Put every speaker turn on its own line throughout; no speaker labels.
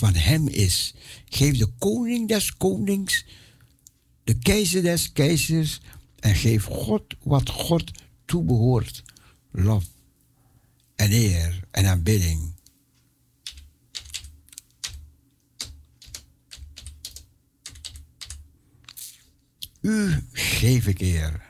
van hem is. Geef de koning des konings, de keizer des keizers en geef God wat God toebehoort. Lof en eer en aanbidding. U geef ik eer.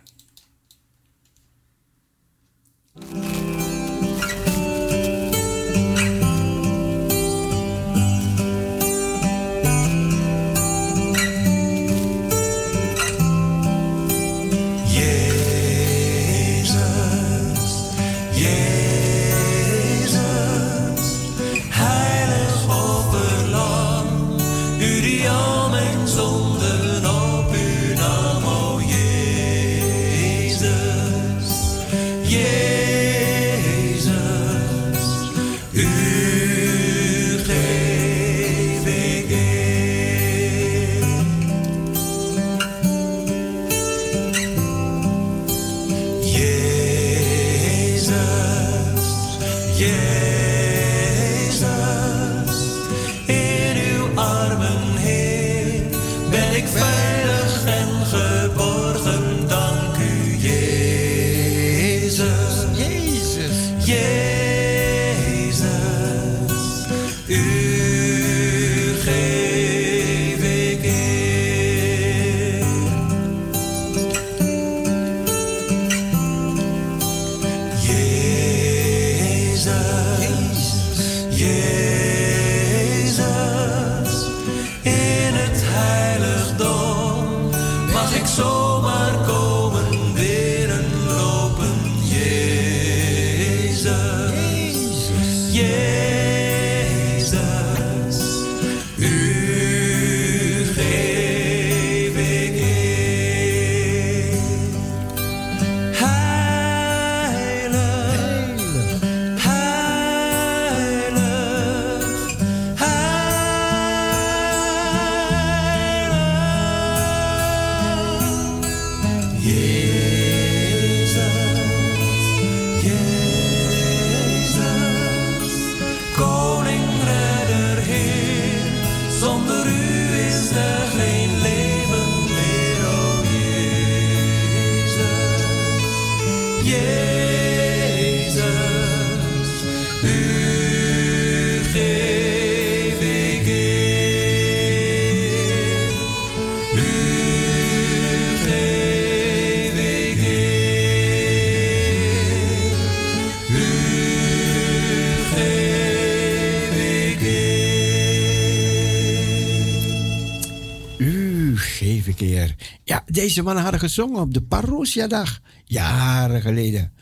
Deze mannen hadden gezongen op de Parousia-dag. Jaren geleden.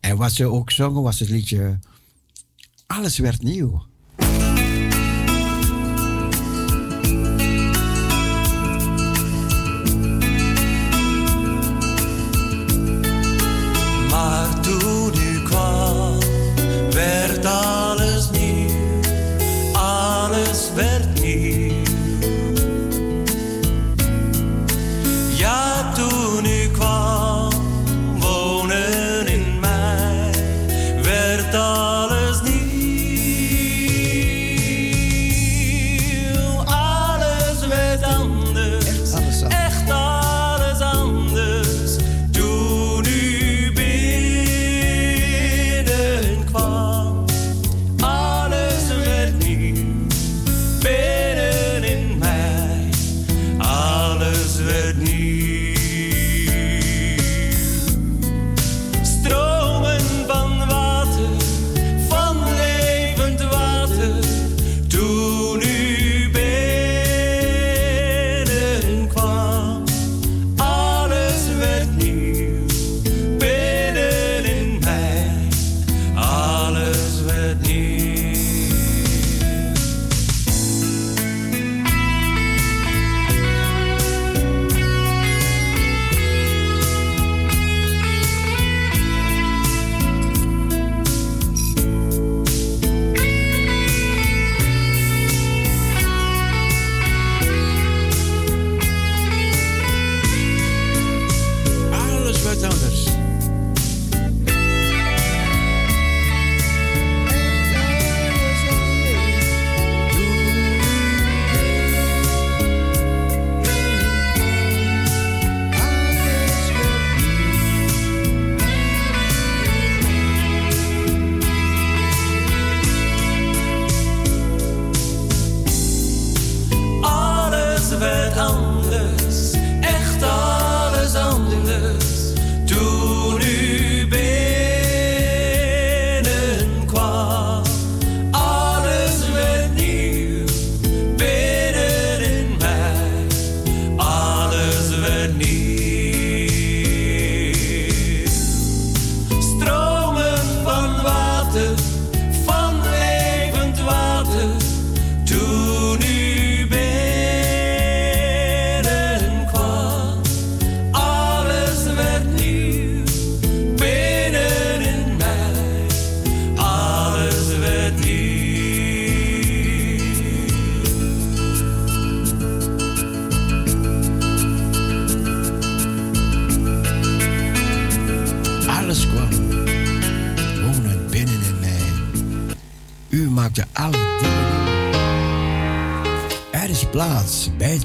En wat ze ook zongen was het liedje Alles werd nieuw.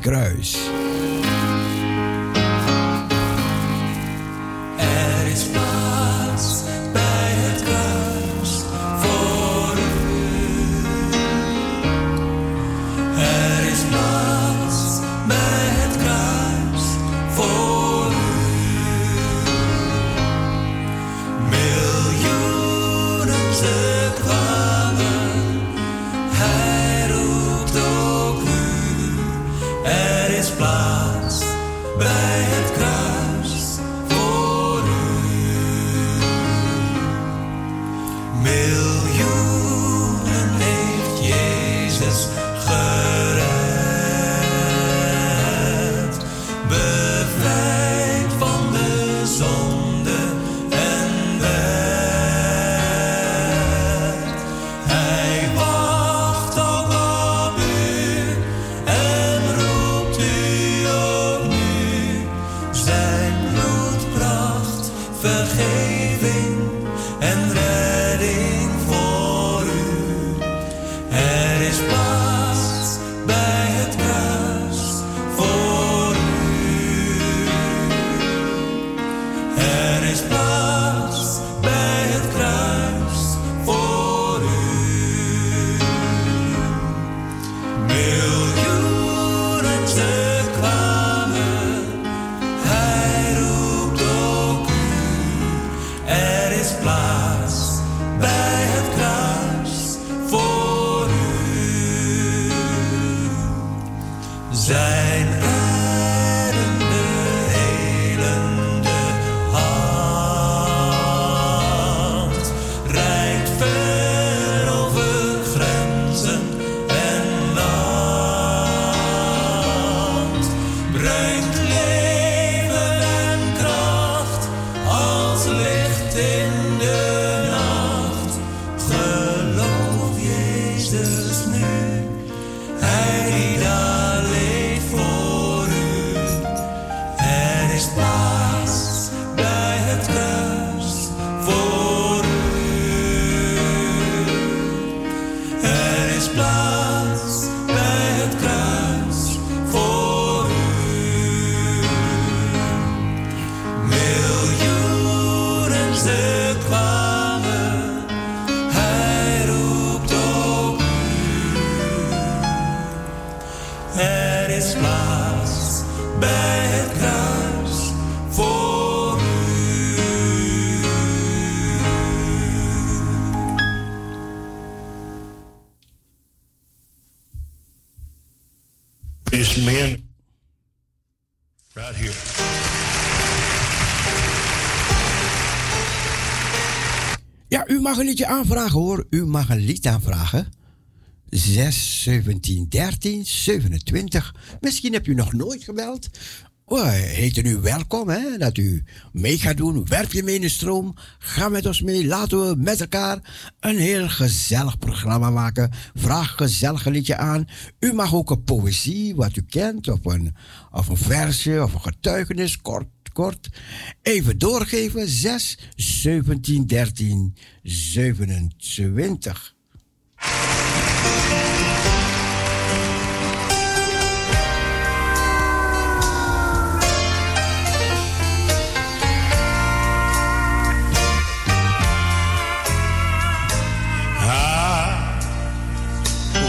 Kruis. Mag een liedje aanvragen hoor. U mag een lied aanvragen. 6, 17, 13, 27. Misschien heb u nog nooit gebeld. Oh, heet u welkom hè, dat u mee gaat doen. Werp je mee in de stroom. Ga met ons mee. Laten we met elkaar een heel gezellig programma maken. Vraag een gezellig liedje aan. U mag ook een poëzie, wat u kent, of een, of een versje, of een getuigenis, kort kort. Even doorgeven. 6, 17, 13, 27.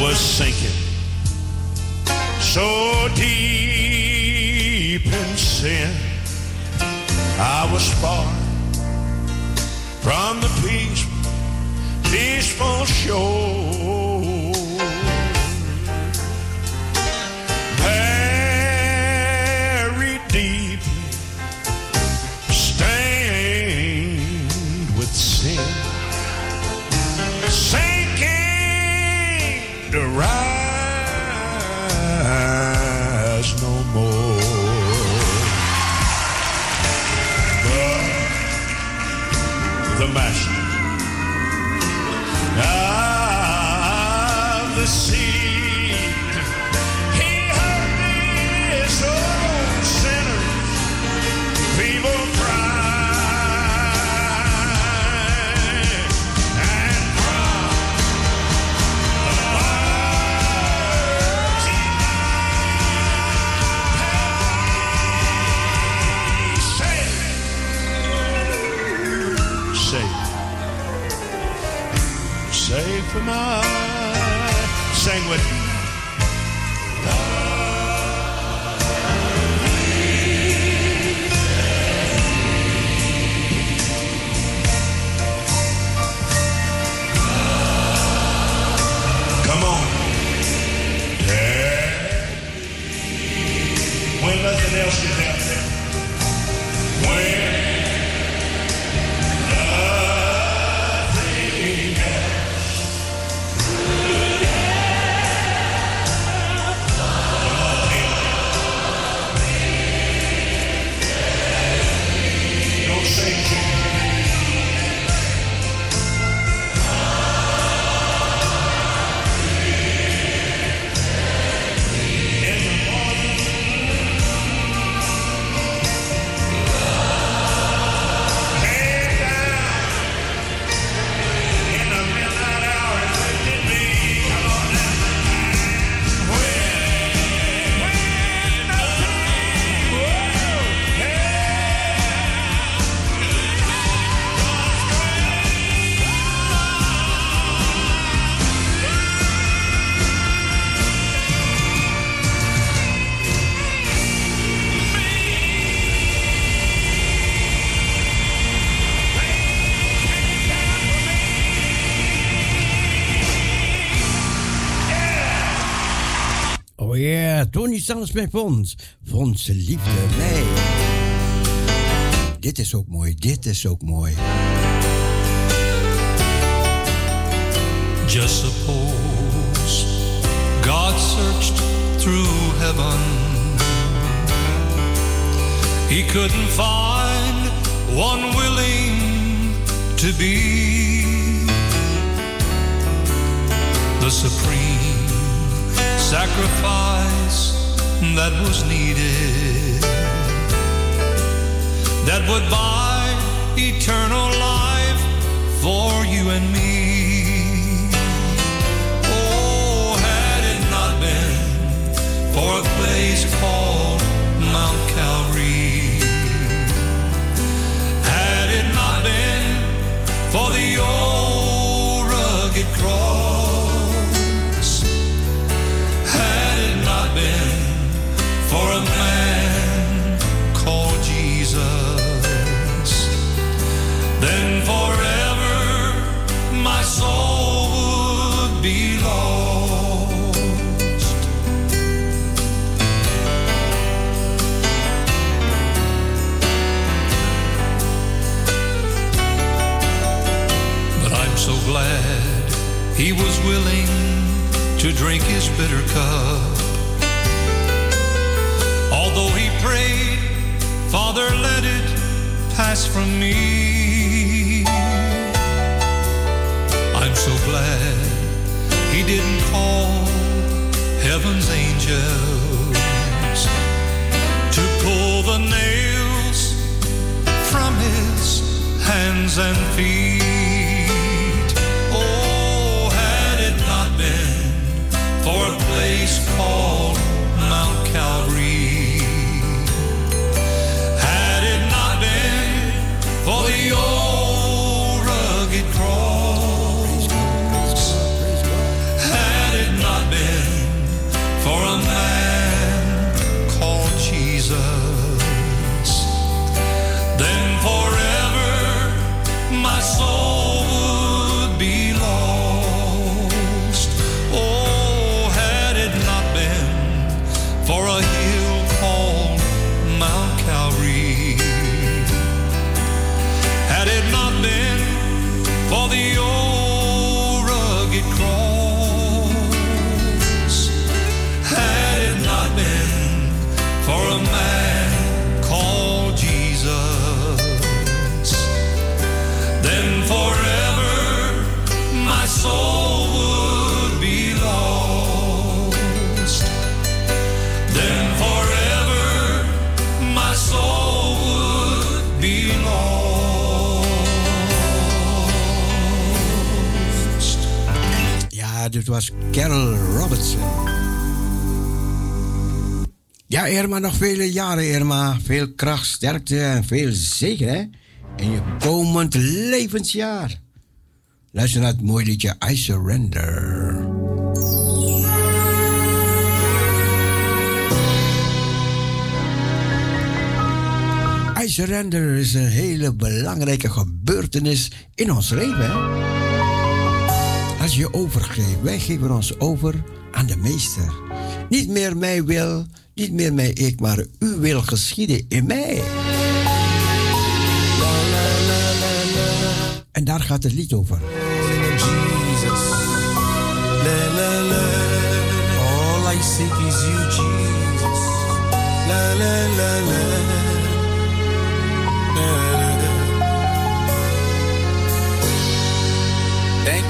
was sinking so deep in sin. I was far from the peaceful, peaceful shore.
Sanders met Fons. Fons liefde mij. Dit is ook mooi, dit is ook mooi.
Just suppose God searched through heaven. He couldn't find one willing to be the supreme sacrifice that was needed that would buy eternal life for you and me. Oh, had it not been for a place called Mount Calvary, had it not been for the old rugged cross, for a man called Jesus, then forever my soul would be lost. But I'm so glad he was willing to drink his bitter cup. Prayed, Father, let it pass from me. I'm so glad he didn't call heaven's angels to pull the nails from his hands and feet. Oh, had it not been for a place called for
Dit was Carol Robertson. Ja, Irma, nog vele jaren, Irma. Veel kracht, sterkte en veel zegen. hè? In je komend levensjaar. Luister naar het mooie liedje I Surrender. I Surrender is een hele belangrijke gebeurtenis in ons leven, hè? Als je overgeeft, wij geven ons over aan de Meester. Niet meer mij wil, niet meer mij ik, maar u wil geschieden in mij. En daar gaat het lied over.
All I seek is you, Jesus. La. La, la,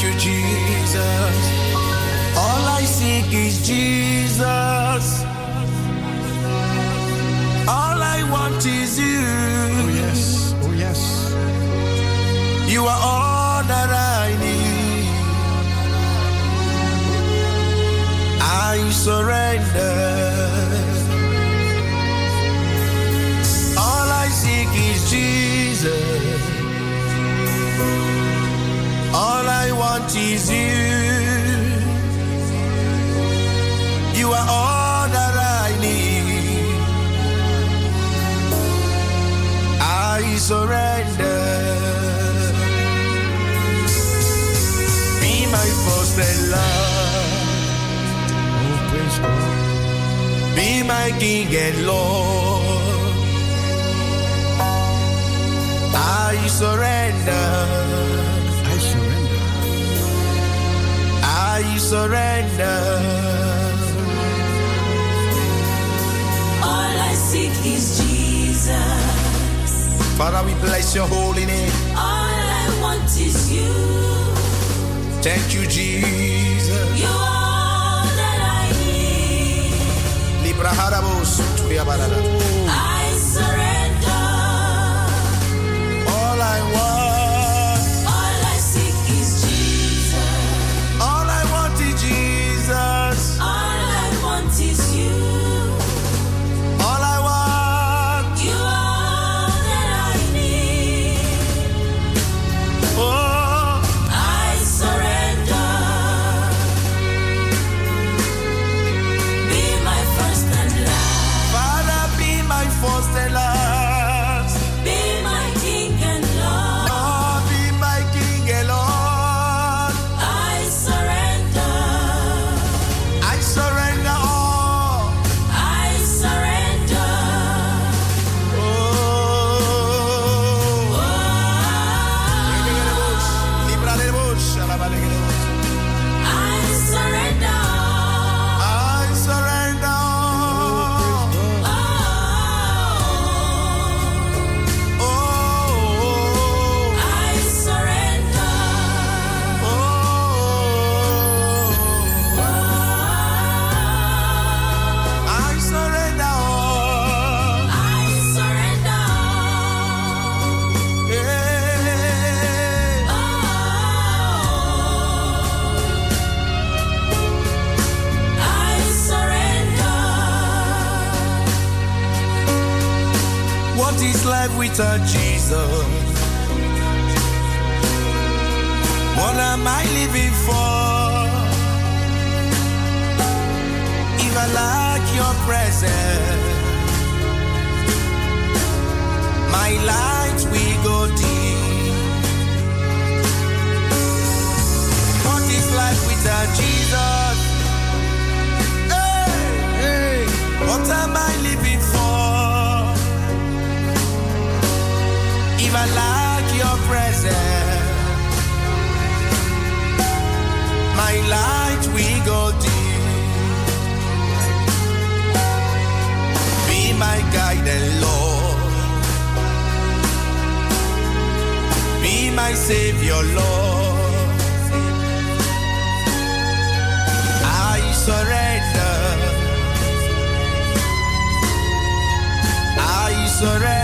you, Jesus. All I seek is Jesus. All I want is you.
Oh yes, oh yes.
You are all that I need. I surrender. Is you. You are all that I need. I surrender. Be my first and love. Be my King and Lord. I surrender.
I surrender.
All I seek is Jesus.
Father, we bless your holy name.
All I want is you.
Thank you, Jesus.
You are all that I need.
Libra harabos tuya barada. Without Jesus? What am I living for? If I lack your presence, my light will go dim. What is life without Jesus? Hey, hey, what am I I lack your presence, my light will go dim. Be my guide and Lord. Be my Savior, Lord. I surrender. I surrender.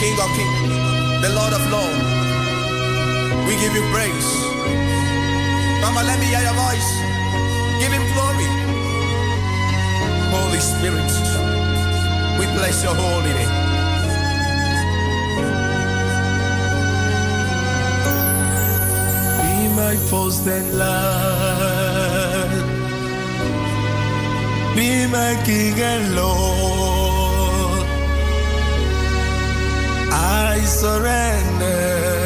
King of Kings, the Lord of Lords. We give you praise. On, let me hear your voice. Give him glory. Holy Spirit, we bless your holy name. Be my first and last. Be my King and Lord. I surrender.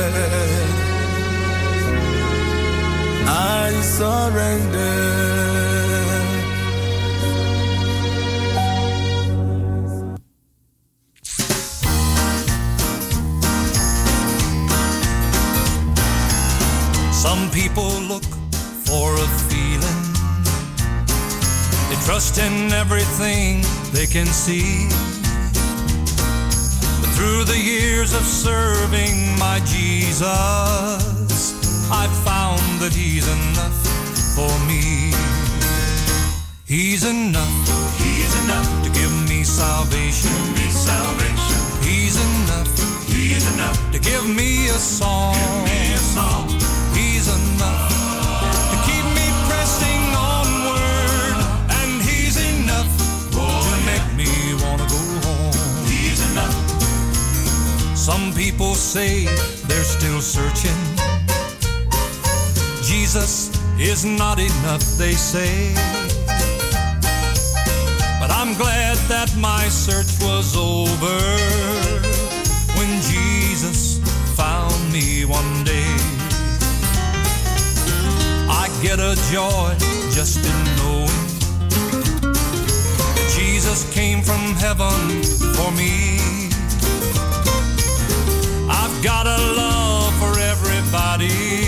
I surrender.
Some people look for a feeling. They trust in everything they can see. But through the years of serving my Jesus, I've found that He's enough for me. He's enough. He's enough to give me salvation. me salvation. He's enough. He's enough to give me a song. Give me a song. People say they're still searching. Jesus is not enough, they say. But I'm glad that my search was over when Jesus found me one day. I get a joy just in knowing Jesus came from heaven for me. Got a love for everybody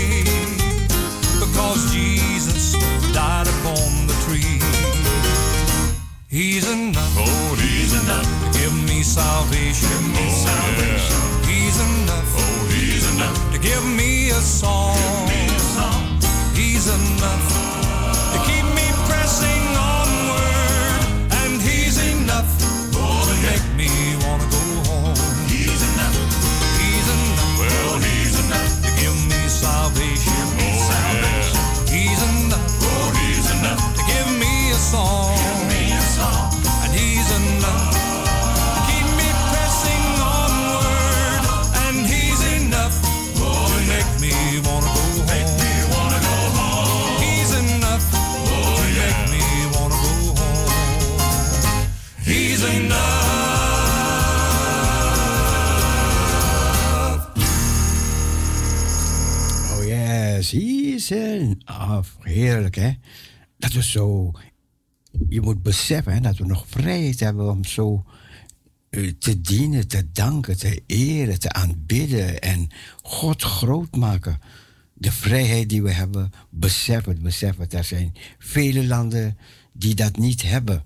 Heerlijk hè. Dat we zo. Je moet beseffen dat we nog vrijheid hebben om zo eh, te dienen, te danken, te eren, te aanbidden en God groot maken. De vrijheid die we hebben, beseffen, beseffen. Er zijn vele landen die dat niet hebben.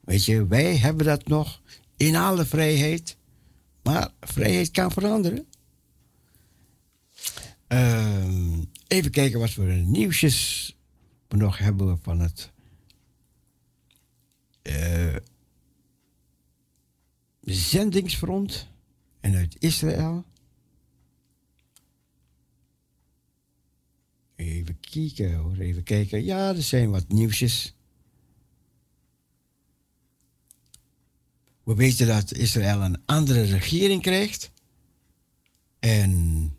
Weet je, wij hebben dat nog in alle vrijheid. Maar vrijheid kan veranderen. Ehm, even kijken wat voor nieuwsjes we nog hebben van het eh, zendingsfront en uit Israël. Even kijken hoor, even kijken. Ja, er zijn wat nieuwsjes. We weten dat Israël een andere regering krijgt. En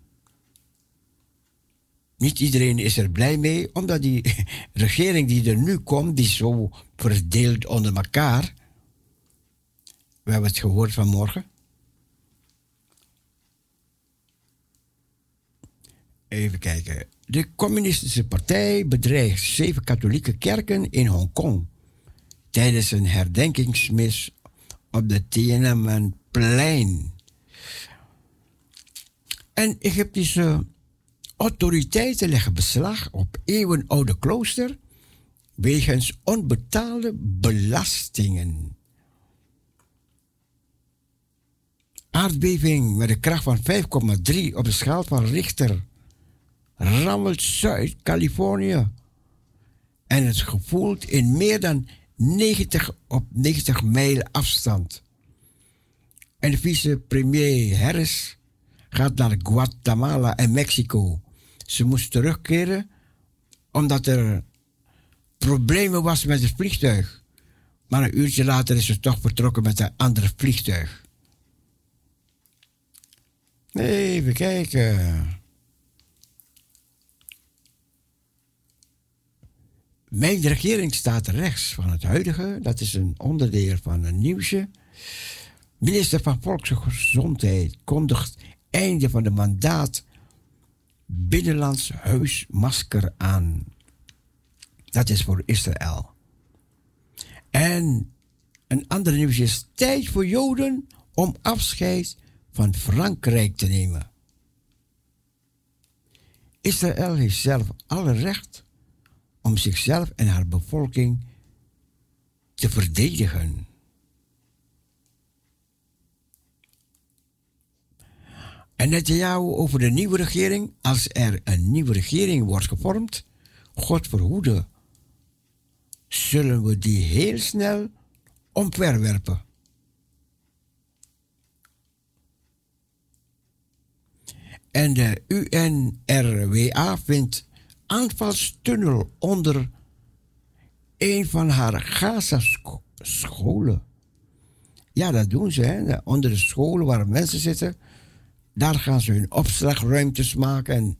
niet iedereen is er blij mee, omdat die regering die er nu komt, die zo verdeeld onder elkaar. We hebben het gehoord vanmorgen. Even kijken. De Communistische Partij bedreigt zeven katholieke kerken in Hongkong tijdens een herdenkingsmis op de Tiananmenplein. En Egyptische autoriteiten leggen beslag op eeuwenoude klooster wegens onbetaalde belastingen. Aardbeving met een kracht van 5,3 op de schaal van Richter rammelt Zuid-Californië. En het gevoeld in meer dan 90 op 90 mijl afstand. En vice-premier Harris gaat naar Guatemala en Mexico. Ze moest terugkeren omdat er problemen was met het vliegtuig. Maar een uurtje later is ze toch vertrokken met een ander vliegtuig. Even kijken. Mijn regering staat rechts van het huidige. Dat is een onderdeel van een nieuwsje. Minister van Volksgezondheid kondigt einde van de mandaat binnenlands huismasker aan. Dat is voor Israël. En een ander nieuws is tijd voor Joden om afscheid van Frankrijk te nemen. Israël heeft zelf alle recht om zichzelf en haar bevolking te verdedigen. En net jou over de nieuwe regering. Als er een nieuwe regering wordt gevormd, God verhoede, zullen we die heel snel omverwerpen. En de UNRWA vindt aanvalstunnel onder een van haar Gaza-scholen. Ja, dat doen ze. Hè? Onder de scholen waar mensen zitten, daar gaan ze hun opslagruimtes maken en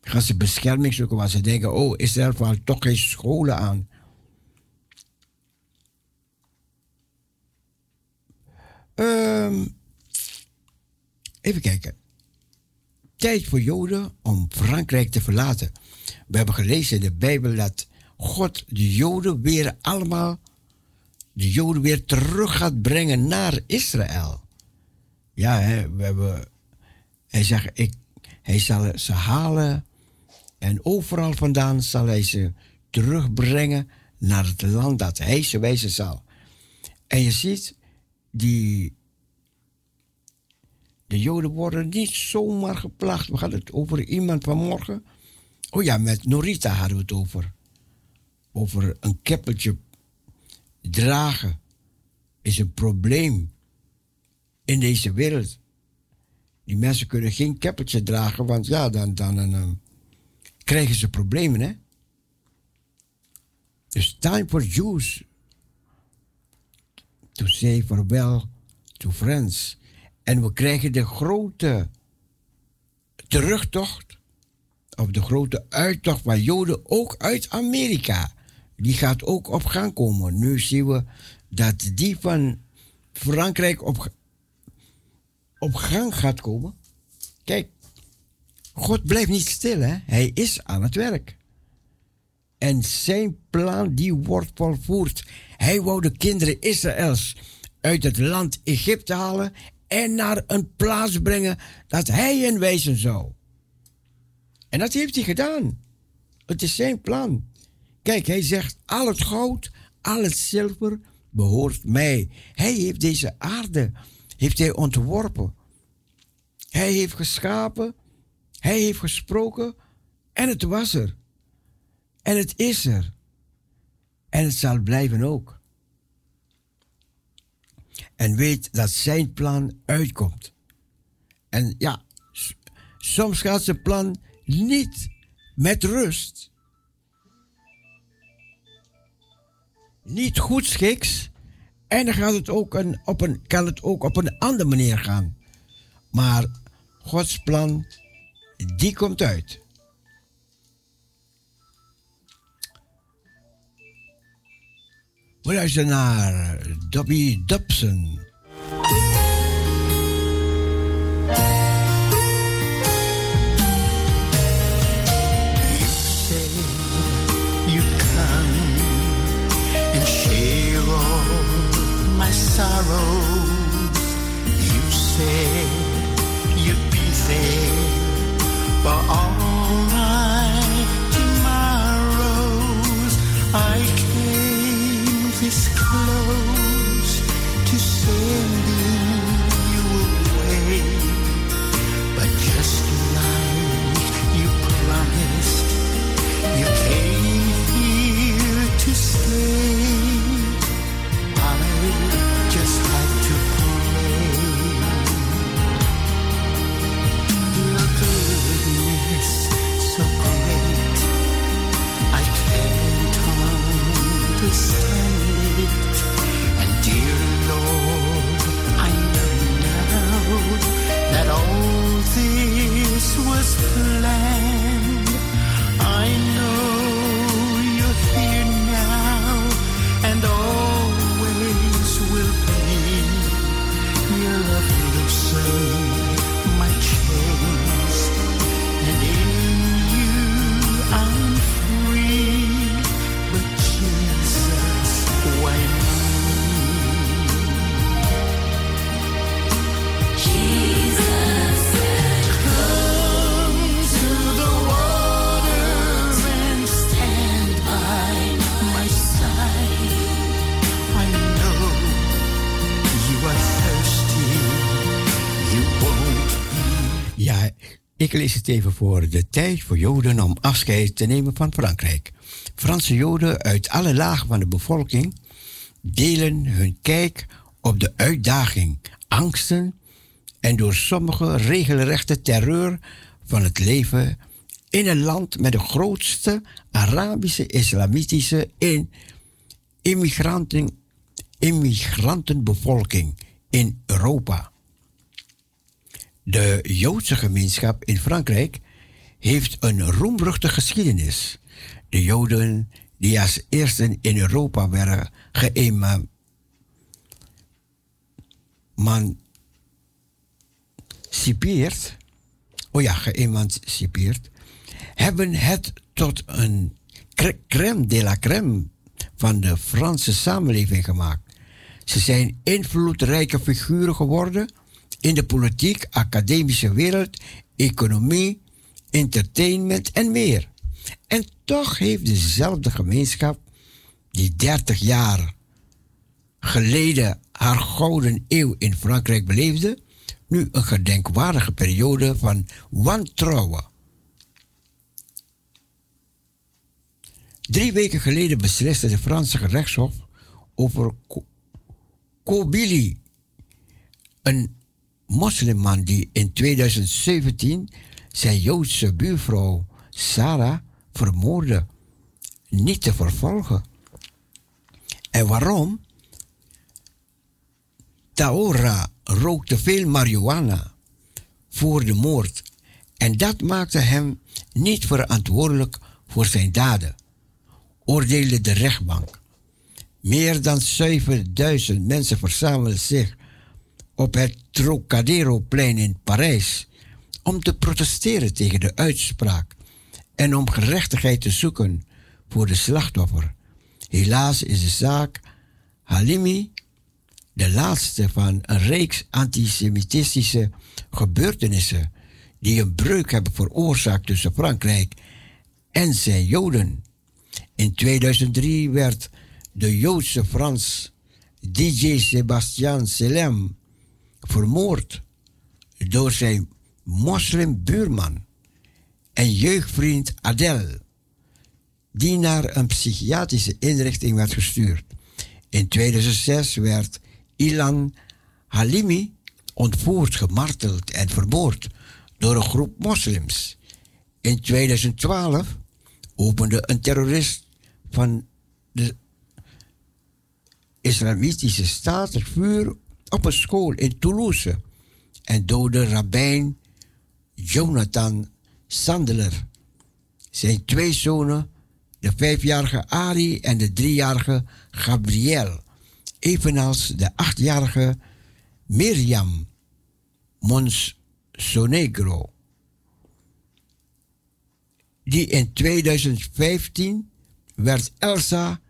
gaan ze bescherming zoeken waar ze denken, oh, Israël valt toch geen scholen aan. Ehm, even kijken. Tijd voor Joden om Frankrijk te verlaten. We hebben gelezen in de Bijbel dat God de Joden weer allemaal, de Joden weer terug gaat brengen naar Israël. Ja, hè, we hebben, hij zegt, ik, hij zal ze halen en overal vandaan zal hij ze terugbrengen naar het land dat hij ze wijzen zal. En je ziet, die, de Joden worden niet zomaar geplaagd. We gaan het over iemand vanmorgen. Oh ja, met Norita hadden we het over. Over een keppeltje dragen is een probleem in deze wereld. Die mensen kunnen geen keppeltje dragen, want ja, dan, dan, dan krijgen ze problemen, hè? It's time for Jews to say farewell to friends. En we krijgen de grote terugtocht, of de grote uittocht van Joden, ook uit Amerika. Die gaat ook op gang komen. Nu zien we dat die van Frankrijk op, op gang gaat komen. Kijk, God blijft niet stil, hè? Hij is aan het werk. En zijn plan die wordt volvoerd. Hij wou de kinderen Israëls uit het land Egypte halen en naar een plaats brengen dat hij hen wijzen zou. En dat heeft hij gedaan. Het is zijn plan. Kijk, hij zegt: al het goud, al het zilver behoort mij. Hij heeft deze aarde heeft hij ontworpen. Hij heeft geschapen, hij heeft gesproken en het was er. En het is er. En het zal blijven ook. En weet dat zijn plan uitkomt. En ja, soms gaat zijn plan niet met rust. Niet goed schiks. En dan gaat het ook een, op een, kan het ook op een andere manier gaan. Maar Gods plan, die komt uit. We luisteren naar Dobby Dobson. Ik lees het even voor. De tijd voor Joden om afscheid te nemen van Frankrijk. Franse Joden uit alle lagen van de bevolking delen hun kijk op de uitdaging, angsten en door sommigen regelrechte terreur van het leven in een land met de grootste Arabische islamitische in immigranten, immigrantenbevolking in Europa. De Joodse gemeenschap in Frankrijk heeft een roemruchtige geschiedenis. De Joden die als eersten in Europa werden geëmancipeerd, oh ja, geëmancipeerd, hebben het tot een crème de la crème van de Franse samenleving gemaakt. Ze zijn invloedrijke figuren geworden in de politiek, academische wereld, economie, entertainment en meer. En toch heeft dezelfde gemeenschap die 30 jaar geleden haar gouden eeuw in Frankrijk beleefde, nu een gedenkwaardige periode van wantrouwen. Drie weken geleden besliste de Franse gerechtshof over Ko- Kobili, een moslimman die in 2017 zijn Joodse buurvrouw Sarah vermoordde, niet te vervolgen. En waarom? Taora rookte veel marihuana voor de moord en dat maakte hem niet verantwoordelijk voor zijn daden, oordeelde de rechtbank. Meer dan 7000 mensen verzamelden zich op het Trocadero-plein in Parijs om te protesteren tegen de uitspraak en om gerechtigheid te zoeken voor de slachtoffer. Helaas is de zaak Halimi de laatste van een reeks antisemitistische gebeurtenissen die een breuk hebben veroorzaakt tussen Frankrijk en zijn Joden. In 2003 werd de Joodse Frans DJ Sébastien Selem vermoord door zijn moslimbuurman en jeugdvriend Adel, die naar een psychiatrische inrichting werd gestuurd. In 2006 werd Ilan Halimi ontvoerd, gemarteld en vermoord door een groep moslims. In 2012 opende een terrorist van de Islamitische staat vuur op een school in Toulouse en doodde rabbijn Jonathan Sandler. Zijn twee zonen, de vijfjarige Ari en de driejarige Gabriel, evenals de achtjarige Miriam Monsonegro, die in 2015 werd Elsa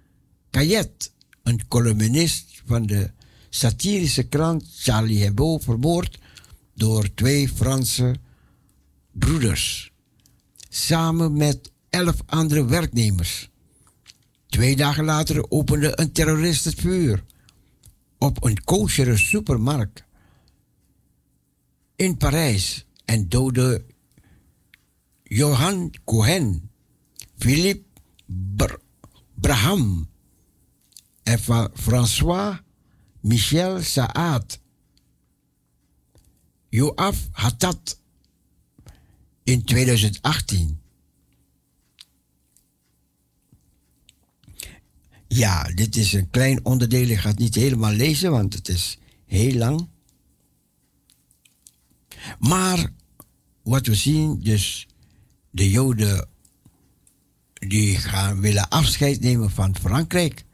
Cayet, een columnist van de satirische krant Charlie Hebdo, vermoord door twee Franse broeders, samen met elf andere werknemers. Twee dagen later opende een terrorist het vuur op een koshere supermarkt in Parijs en doodde Johan Cohen, Philippe Br- Braham en François Michel Saad. Joaf Hatat in 2018. Ja, dit is een klein onderdeel. Ik ga het niet helemaal lezen, want het is heel lang. Maar wat we zien, dus de Joden die gaan willen afscheid nemen van Frankrijk.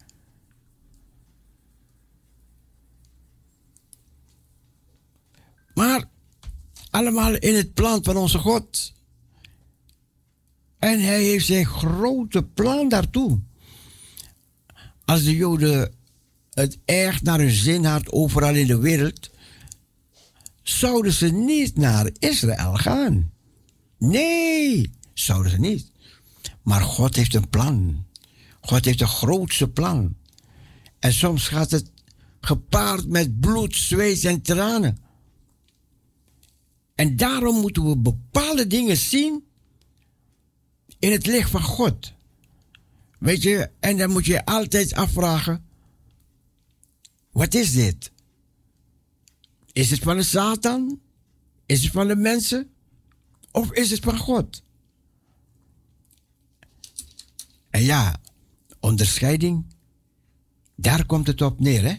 Maar allemaal in het plan van onze God. En hij heeft zijn grote plan daartoe. Als de Joden het echt naar hun zin had overal in de wereld, zouden ze niet naar Israël gaan. Nee, zouden ze niet. Maar God heeft een plan. God heeft een grootste plan. En soms gaat het gepaard met bloed, zweet en tranen. En daarom moeten we bepaalde dingen zien in het licht van God. Weet je, en dan moet je altijd afvragen: wat is dit? Is het van de Satan? Is het van de mensen? Of is het van God? En ja, onderscheiding, daar komt het op neer, hè?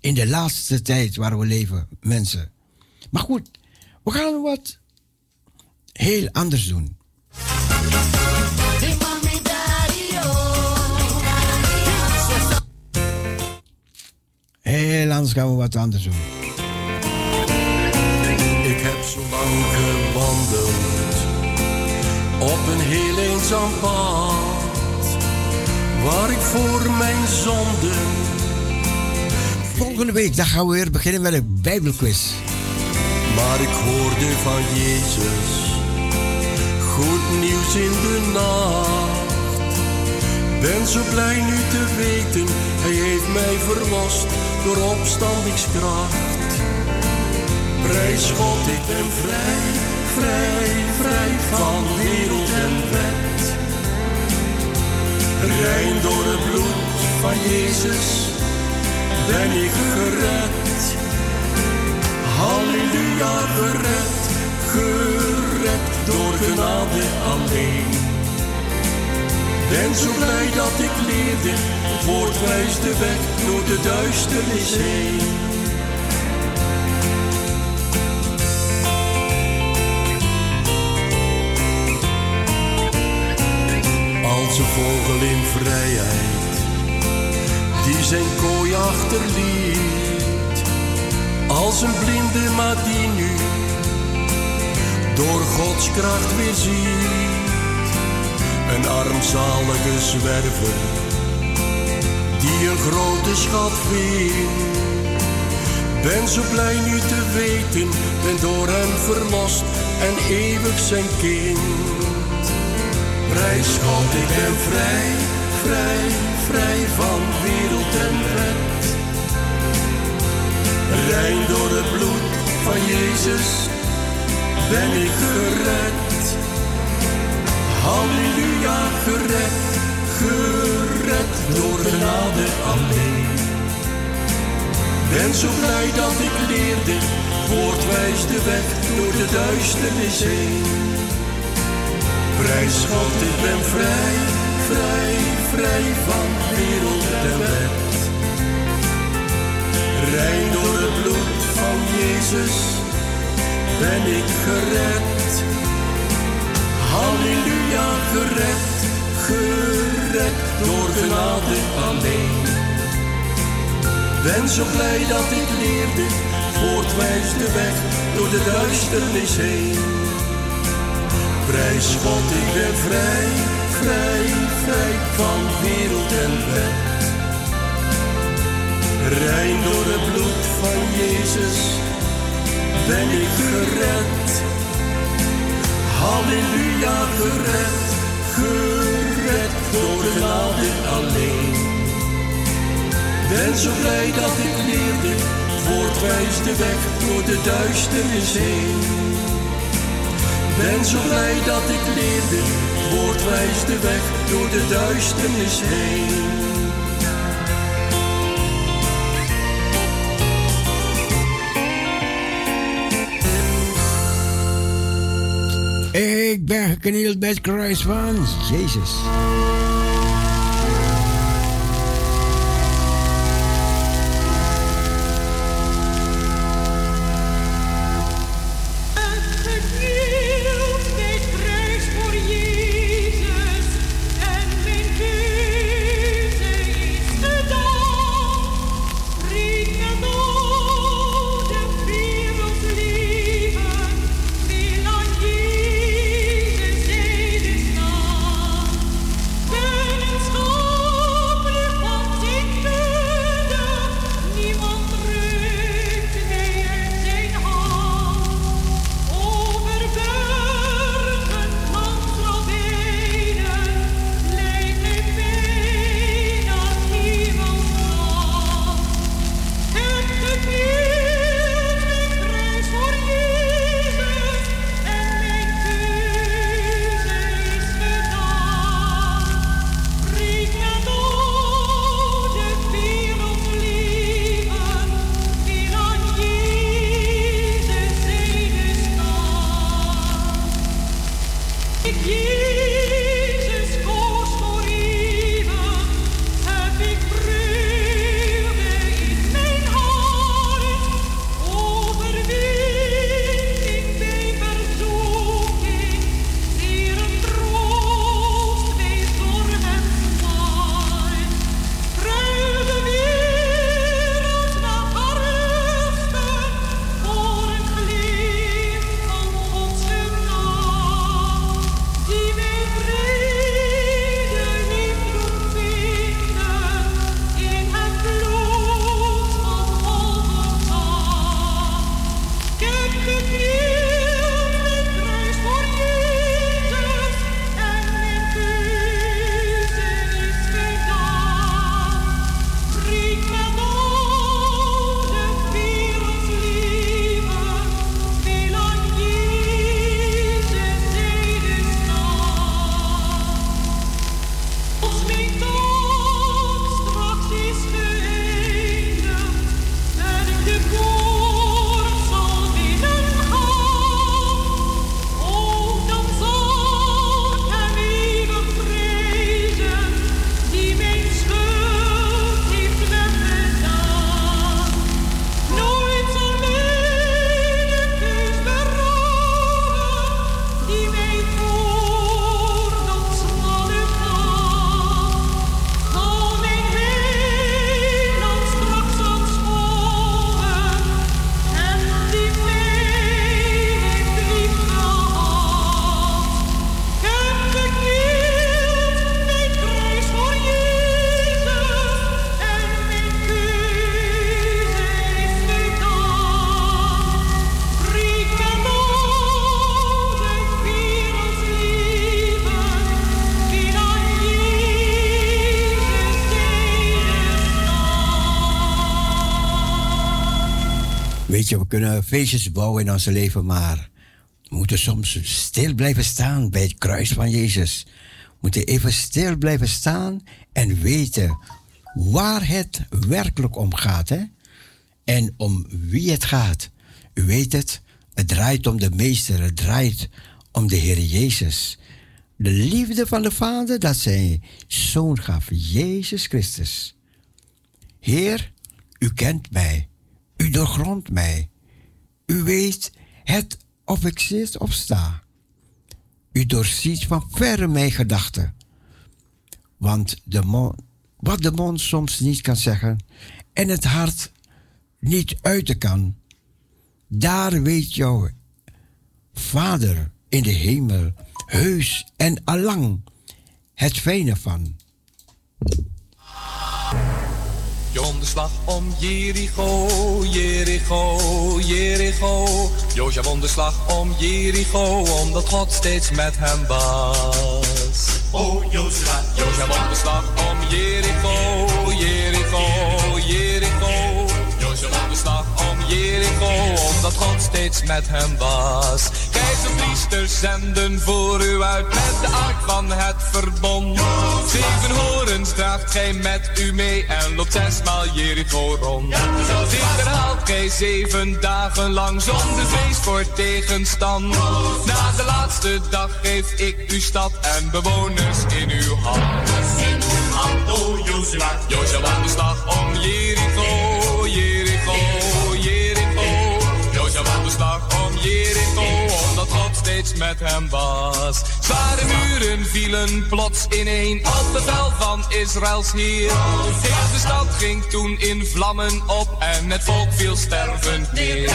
In de laatste tijd waar we leven, mensen. Maar goed, we gaan wat heel anders doen. Heel anders gaan we wat anders doen.
Ik heb zo lang gewandeld op een heel eenzaam pad, waar ik voor mijn zonden
Volgende week dan gaan we weer beginnen met een Bijbelquiz.
Maar ik hoorde van Jezus goed nieuws in de nacht. Ben zo blij nu te weten, Hij heeft mij verlost door opstandingskracht. Prijs God, ik ben vrij, vrij, vrij van wereld en wet. Rein door het bloed van Jezus ben ik gered. Halleluja, gered, gered door genade alleen. Ben zo blij dat ik leerde, het woord wijst de weg door de duisternis heen. Als een vogel in vrijheid, die zijn kooi achterliet. Als een blinde maar die nu door Gods kracht weer ziet. Een armzalige zwerver die een grote schat vindt. Ben zo blij nu te weten, ben door hem verlost en eeuwig zijn kind. Prijs God, ik ben vrij, vrij, vrij van wereld en wet. Rein door het bloed van Jezus ben ik gered. Halleluja, gered, gered door genade alleen. Ben zo blij dat ik leerde, woord wijst de weg door de duisternis heen. Prijs God, ik ben vrij, vrij, vrij van wereld en wet. Rein door het bloed van Jezus ben ik gered. Halleluja, gered, gered door genade alleen. Ben zo blij dat ik leerde, voortwijst de weg door de duisternis heen. Prijs God, ik ben vrij, vrij, vrij van wereld en wet. Rein door het bloed van Jezus ben ik gered. Halleluja, gered, gered door genade alleen. Ben zo blij dat ik leerde, voortwijst de weg door de duisternis heen. Ben zo blij dat ik leerde, voortwijst de weg door de duisternis heen.
Ik ben geknield bij het kruis van Jezus. Je, we kunnen feestjes bouwen in ons leven, maar we moeten soms stil blijven staan bij het kruis van Jezus. We moeten even stil blijven staan en weten waar het werkelijk om gaat. Hè? En om wie het gaat. U weet het, het draait om de Meester, het draait om de Heer Jezus.
de liefde van de Vader dat zijn zoon gaf, Jezus Christus. Heer, u kent mij, u doorgrondt mij, u weet het of ik zit of sta. U doorziet van verre mijn gedachten. Want de wat de mond soms niet kan zeggen en het hart niet uiten kan, daar weet jouw Vader in de hemel heus en allang het fijne van.
Jom de slag om Jericho, Jericho, Jericho. Jozef won de slag om Jericho, omdat God steeds met hem was.
Oh, Jozua,
Jozef won de slag om Jericho, Omdat God steeds met hem was. Keizerpriesters zenden voor u uit met de ark van het verbond. Zeven horens draagt gij met u mee en loopt zesmaal Jericho rond. Dit herhaalt gij zeven dagen lang zonder vrees voor tegenstand. Na de laatste dag geef ik uw stad en bewoners in uw hand.
Jozua,
de slag om Jericho, Met hem was. Zware muren vielen plots ineen op bevel van Israëls heer. Heel de stad ging toen in vlammen op en het volk viel stervend neer.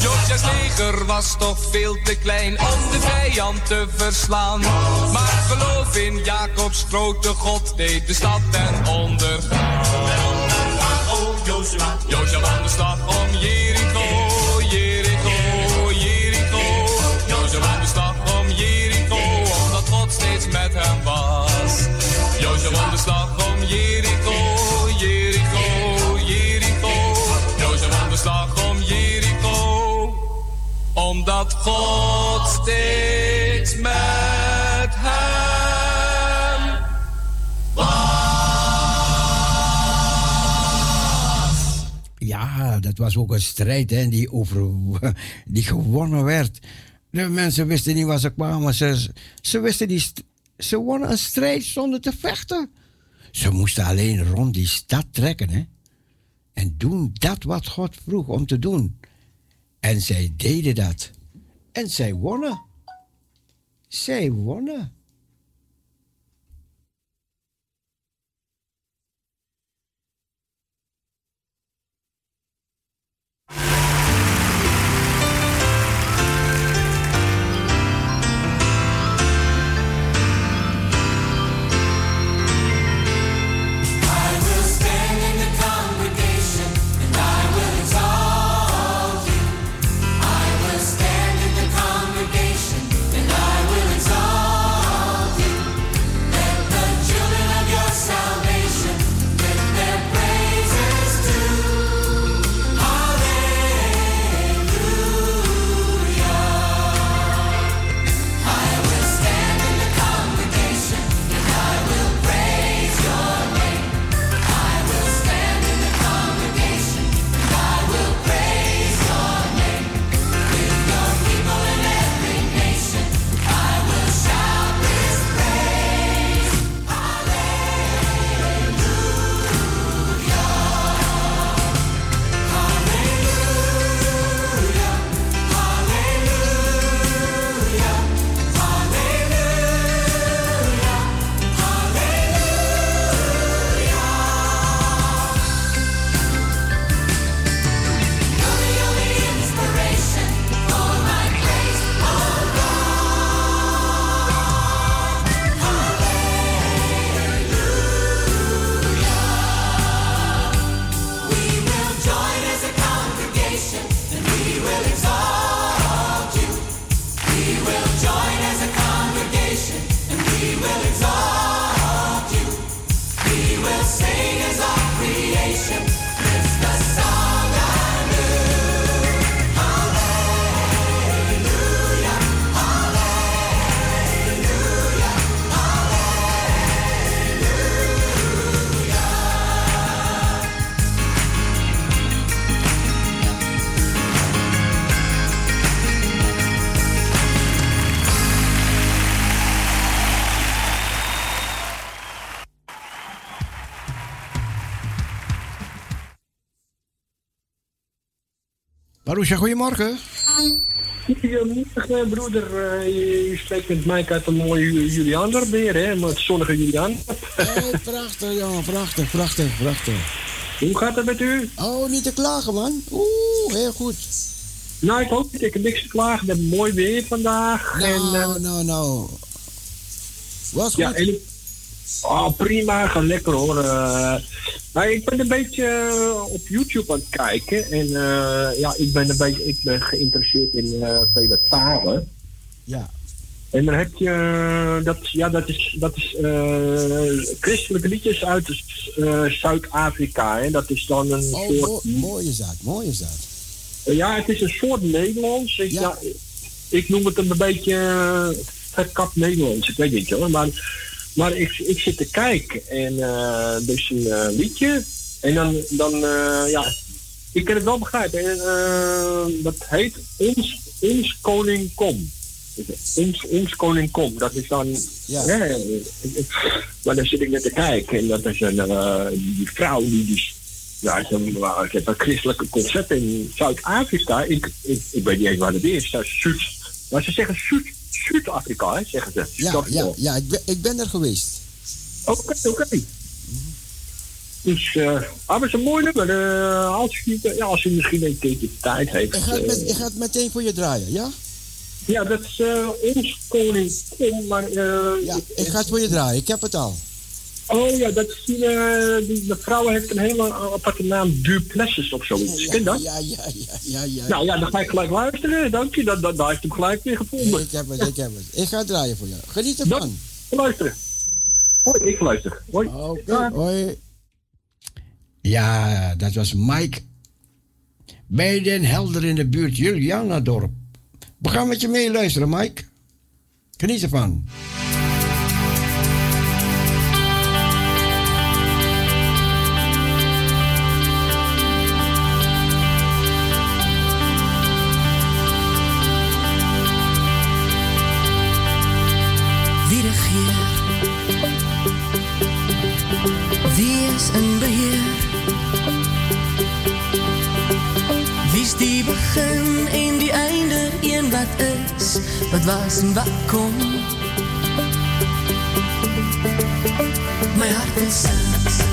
Josias leger was toch veel te klein om de vijand te verslaan. Maar geloof in Jacobs grote God deed de stad ten onder Jozef aan de slag om Jericho, omdat God steeds met hem
Ja, dat was ook een strijd hè, die, over, die gewonnen werd. De mensen wisten niet waar ze kwamen. Ze, ze wisten die, ze wonnen een strijd zonder te vechten. Ze moesten alleen rond die stad trekken hè, en doen dat wat God vroeg om te doen. En zij deden dat. En zij wonnen. Zij wonnen. Marusha, goedemorgen.
Goedemorgen, broeder. Eh, je, je spreekt met mij uit een mooie Julianer weer, hè? Met zonnige Julian.
Hey, prachtig, jongen. Prachtig, prachtig, prachtig.
Hoe gaat het met u?
Oh, niet te klagen, man. Oeh, heel goed.
Nou, ik hoop niet. Ik heb niks te klagen. We hebben mooi weer vandaag. en, eh,
Nou, nou, nou. Was goed.
ja, en, oh, prima. Ga lekker hoor. Eh, maar ik ben een beetje eh, op YouTube aan het kijken. En eh, ja, ik ben, een beetje, ik ben geïnteresseerd in eh, vele talen.
Ja.
En dan heb je, dat, ja, dat is, dat is christelijke liedjes uit Zuid-Afrika. En dat is dan een
Oh,
soort...
mo- mooie zaak, mooie zaak.
Ja, het is een soort Nederlands. Ik,
Ja.
ja. ik noem het een beetje verkapt Nederlands. Ik weet niet hoor. Maar, maar ik, ik zit te kijken en er is een eh, liedje. En dan, dan eh, ja, ik kan het wel begrijpen. En, dat heet Ons, ons Koning Kom. Ons, ons Koning Kom. Dat is dan...
Ja.
Maar dan zit ik net te kijken. En dat is een, die vrouw die... die ja, het is een, christelijke concept in Zuid-Afrika. Ik, ik, ik weet niet eens waar het is. Dat is Zuid, maar ze zeggen Zuid, Zuid-Afrika, hè, zeggen ze.
Ja, ja, ja ik, ben, ik ben er geweest.
Oké, oké. Dus, eh, ah, maar is een mooi nummer. Eh, als, je, ja, als je misschien een keertje tijd heeft.
Ik ga, het
eh,
met, ik ga het meteen voor je draaien, ja?
ja, dat is eh, ons koning maar... eh,
Ja, ik ga het voor je draaien. Ik heb het al.
Oh ja, dat is die, eh, die de vrouw heeft een hele aparte naam, Duplessis of zoiets. Ken je dat?
Ja, ja, ja, ja, ja.
Nou ja, dan ga ik gelijk luisteren. Dank je, dat, dat, daar heeft hem gelijk weer gevonden.
Ik heb het, ik heb het. Ik ga het draaien voor je. Geniet
Dan
ervan.
luisteren. Hoi, ik luister. Hoi.
Oké,
Ja.
hoi. Ja, dat was Mike. Bij Den Helder in de buurt Julianadorp. We gaan met je meeluisteren, Mike. Geniet ervan.
Is, wat was en wat komt? Mijn hart wil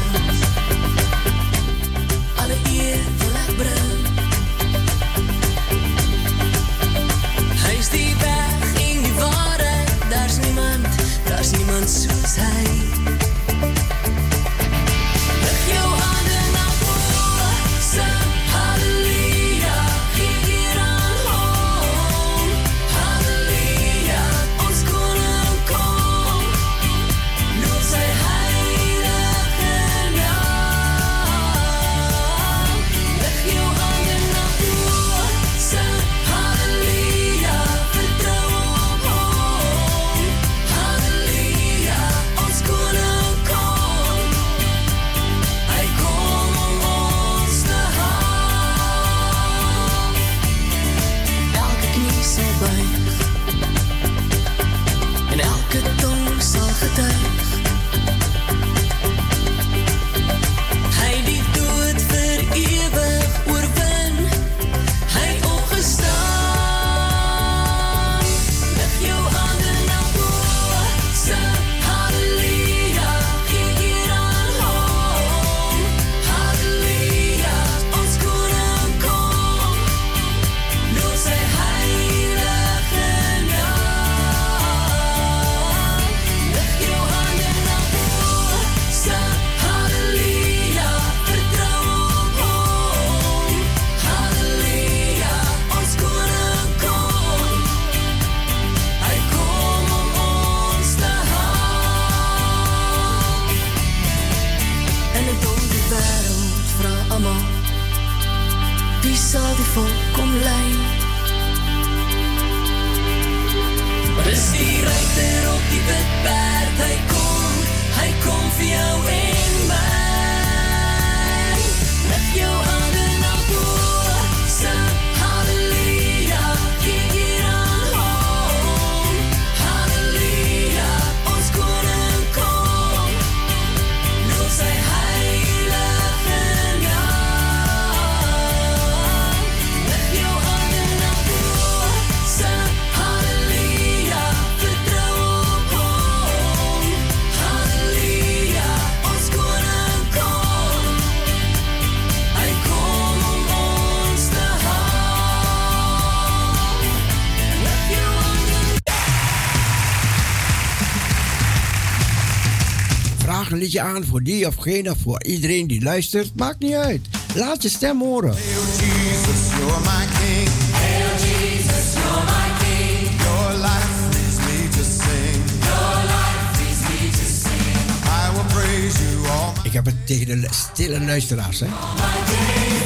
aan
voor die of geen of voor iedereen die luistert. Maakt niet uit. Laat je stem horen.
Jesus, you're my king. Hail Jesus, you're my king. Your life leads me to sing. Your life leads me to sing. I will praise you all
Ik heb het tegen de stille luisteraars. Hè?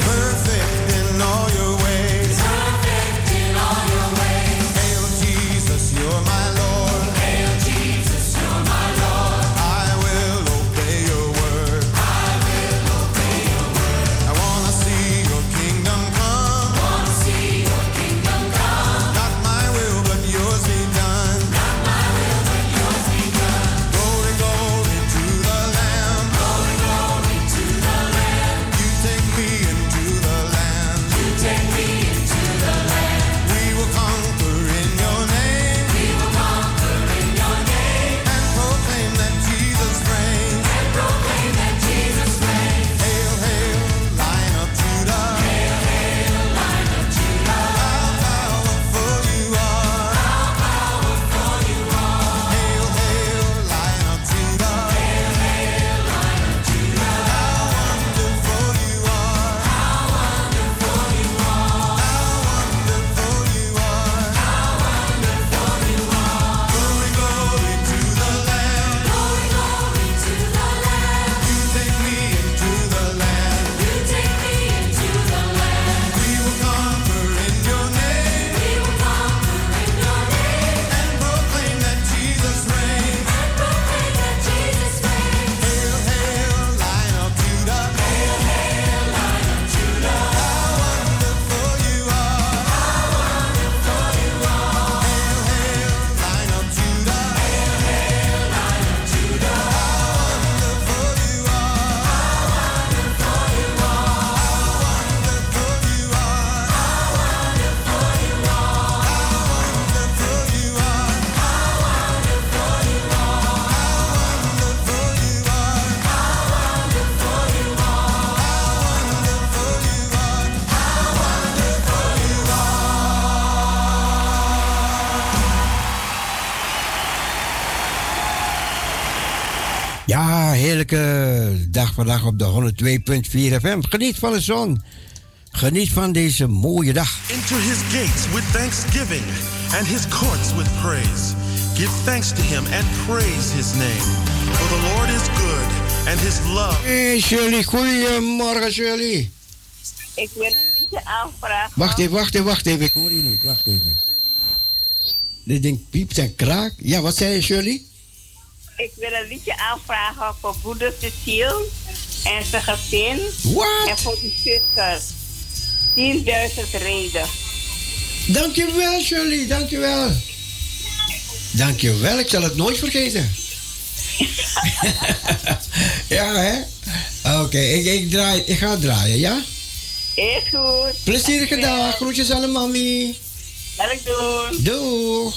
perfect in all your
vandaag op de 102.4 FM. Geniet van de zon. Geniet van deze mooie dag.
Enter his gates with thanksgiving and his courts with praise. Give thanks to him and praise his name. For the Lord is good and his love.
Hey Shirley, goedemorgen Shirley.
Ik wil een liedje aanvragen.
Wacht even, wacht even, wacht even. Ik hoor je niet, wacht even. Dit ding piept en kraakt. Ja, wat zei je Shirley?
Ik wil een liedje aanvragen voor broeder Cecile en zijn gezin.
Wat?
En voor die zuster. 10.000 reden.
Dankjewel Shirley, dankjewel. Dankjewel, ik zal het nooit vergeten. ja, hè? Oké, ik, ik, draai, ik ga draaien, ja?
Is goed.
Plezierige dag, groetjes aan de mami.
Zal ik doen.
Doeg.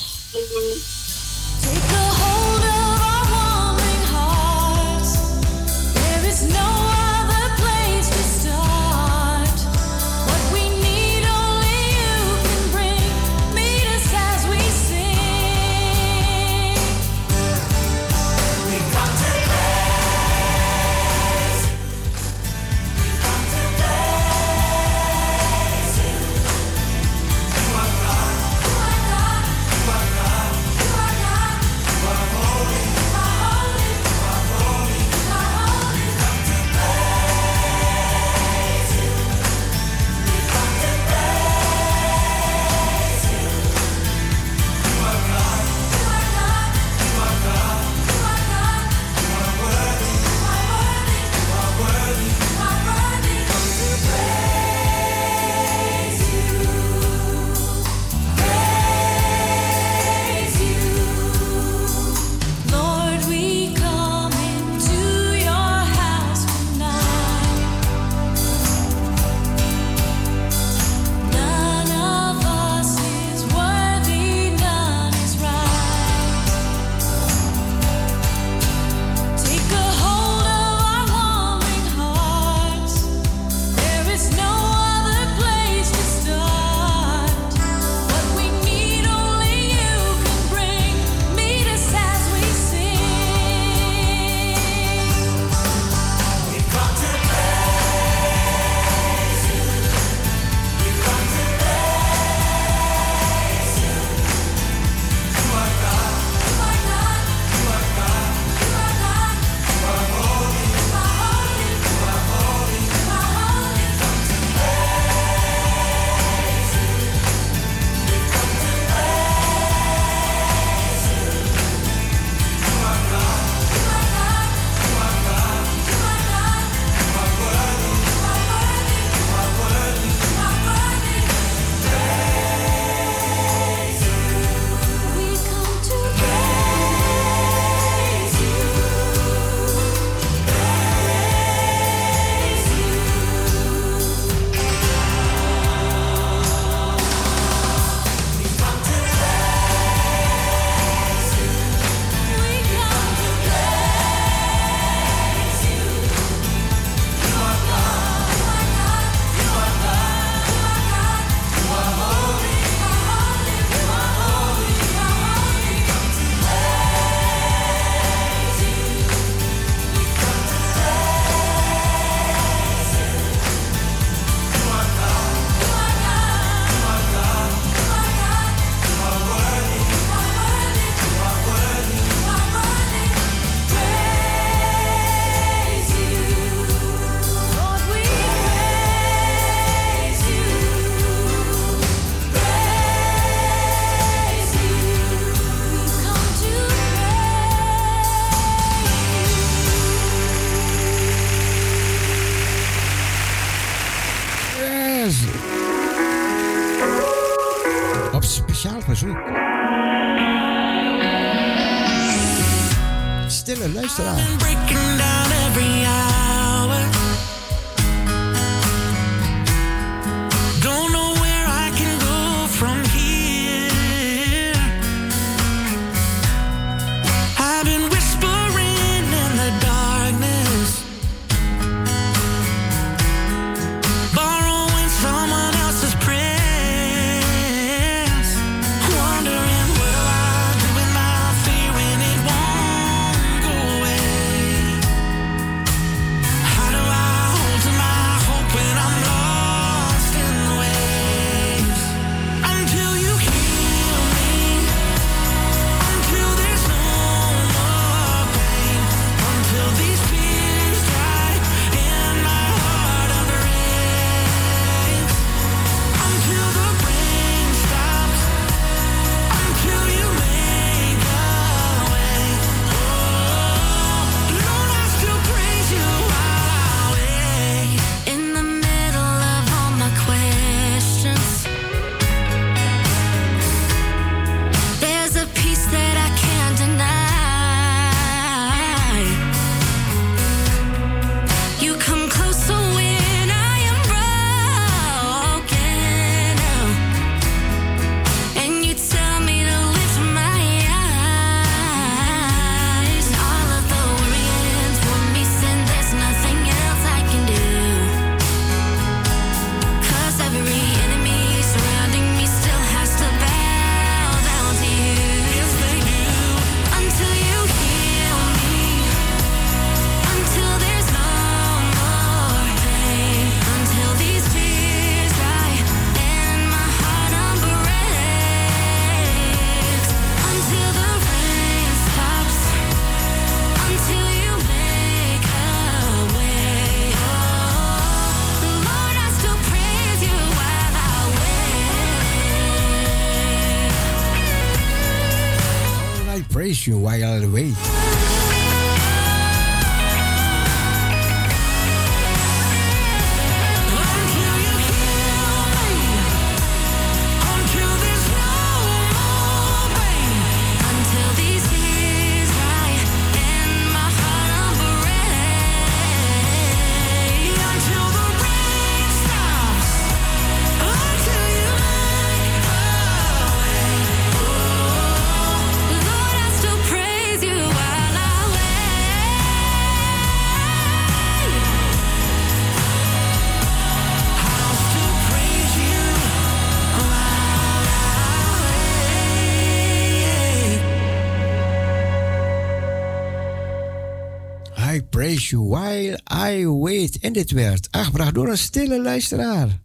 Dit werd aangebracht door een stille luisteraar.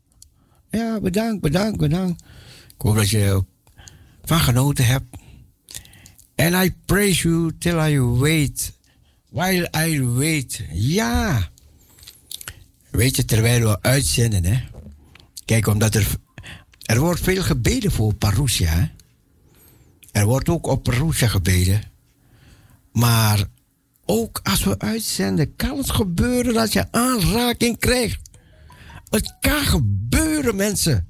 Ja, bedankt, bedankt, bedankt. Ik hoop dat je van genoten hebt. And I praise you till I wait. While I wait. Ja. Weet je, terwijl we uitzenden, hè. Kijk, omdat er... Er wordt veel gebeden voor Parousia, hè. Er wordt ook op Parousia gebeden. Maar ook als we uitzenden, kan het gebeuren dat je aanraking krijgt. Het kan gebeuren, mensen.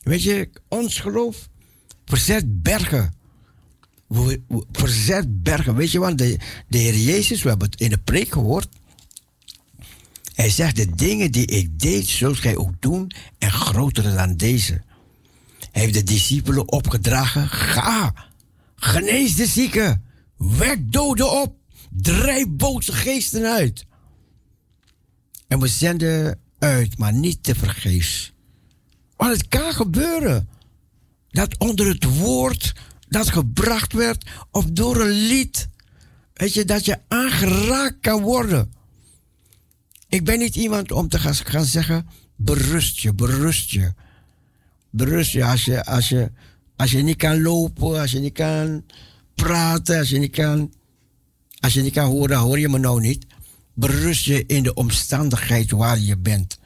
Weet je, ons geloof verzet bergen. Verzet bergen. Weet je, want de, de Heer Jezus, we hebben het in de preek gehoord. Hij zegt, de dingen die ik deed, zult gij ook doen en grotere dan deze. Hij heeft de discipelen opgedragen, ga, genees de zieken, wek doden op, drijf boze geesten uit. En we zenden uit, maar niet te vergeefs. Want het kan gebeuren dat onder het woord dat gebracht werd of door een lied, weet je, dat je aangeraakt kan worden. Ik ben niet iemand om te gaan, zeggen, berust je, berust je. Berust je als, je als je als je niet kan lopen, als je niet kan praten, als je niet kan, als je niet kan horen, hoor je me nou niet. Berust je in de omstandigheid waar je bent.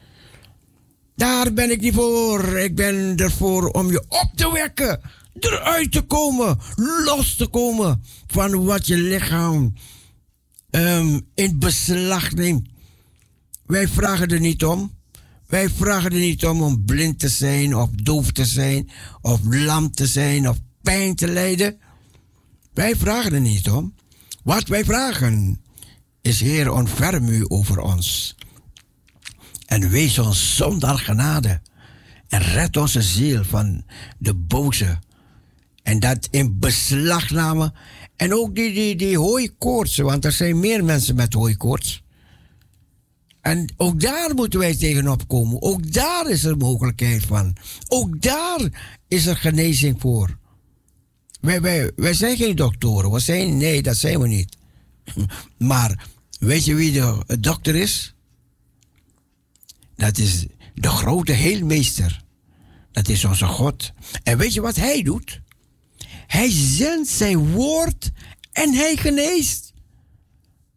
Daar ben ik niet voor. Ik ben ervoor om je op te wekken. Eruit te komen. Los te komen van wat je lichaam ehm, in beslag neemt. Wij vragen er niet om. Wij vragen er niet om om blind te zijn, of doof te zijn, of lam te zijn, of pijn te lijden. Wij vragen er niet om. Wat wij vragen is, Heer, ontferm u over ons. En wees ons zonder genade. En red onze ziel van de boze. En dat in beslagname. En ook die, die, die want er zijn meer mensen met hooikoorts. En ook daar moeten wij tegenop komen. Ook daar is er mogelijkheid van. Ook daar is er genezing voor. Wij, wij, zijn geen doktoren. We zijn, nee, dat zijn we niet. Maar weet je wie de dokter is? Dat is de grote heelmeester. Dat is onze God. En weet je wat hij doet? Hij zendt zijn woord en hij geneest.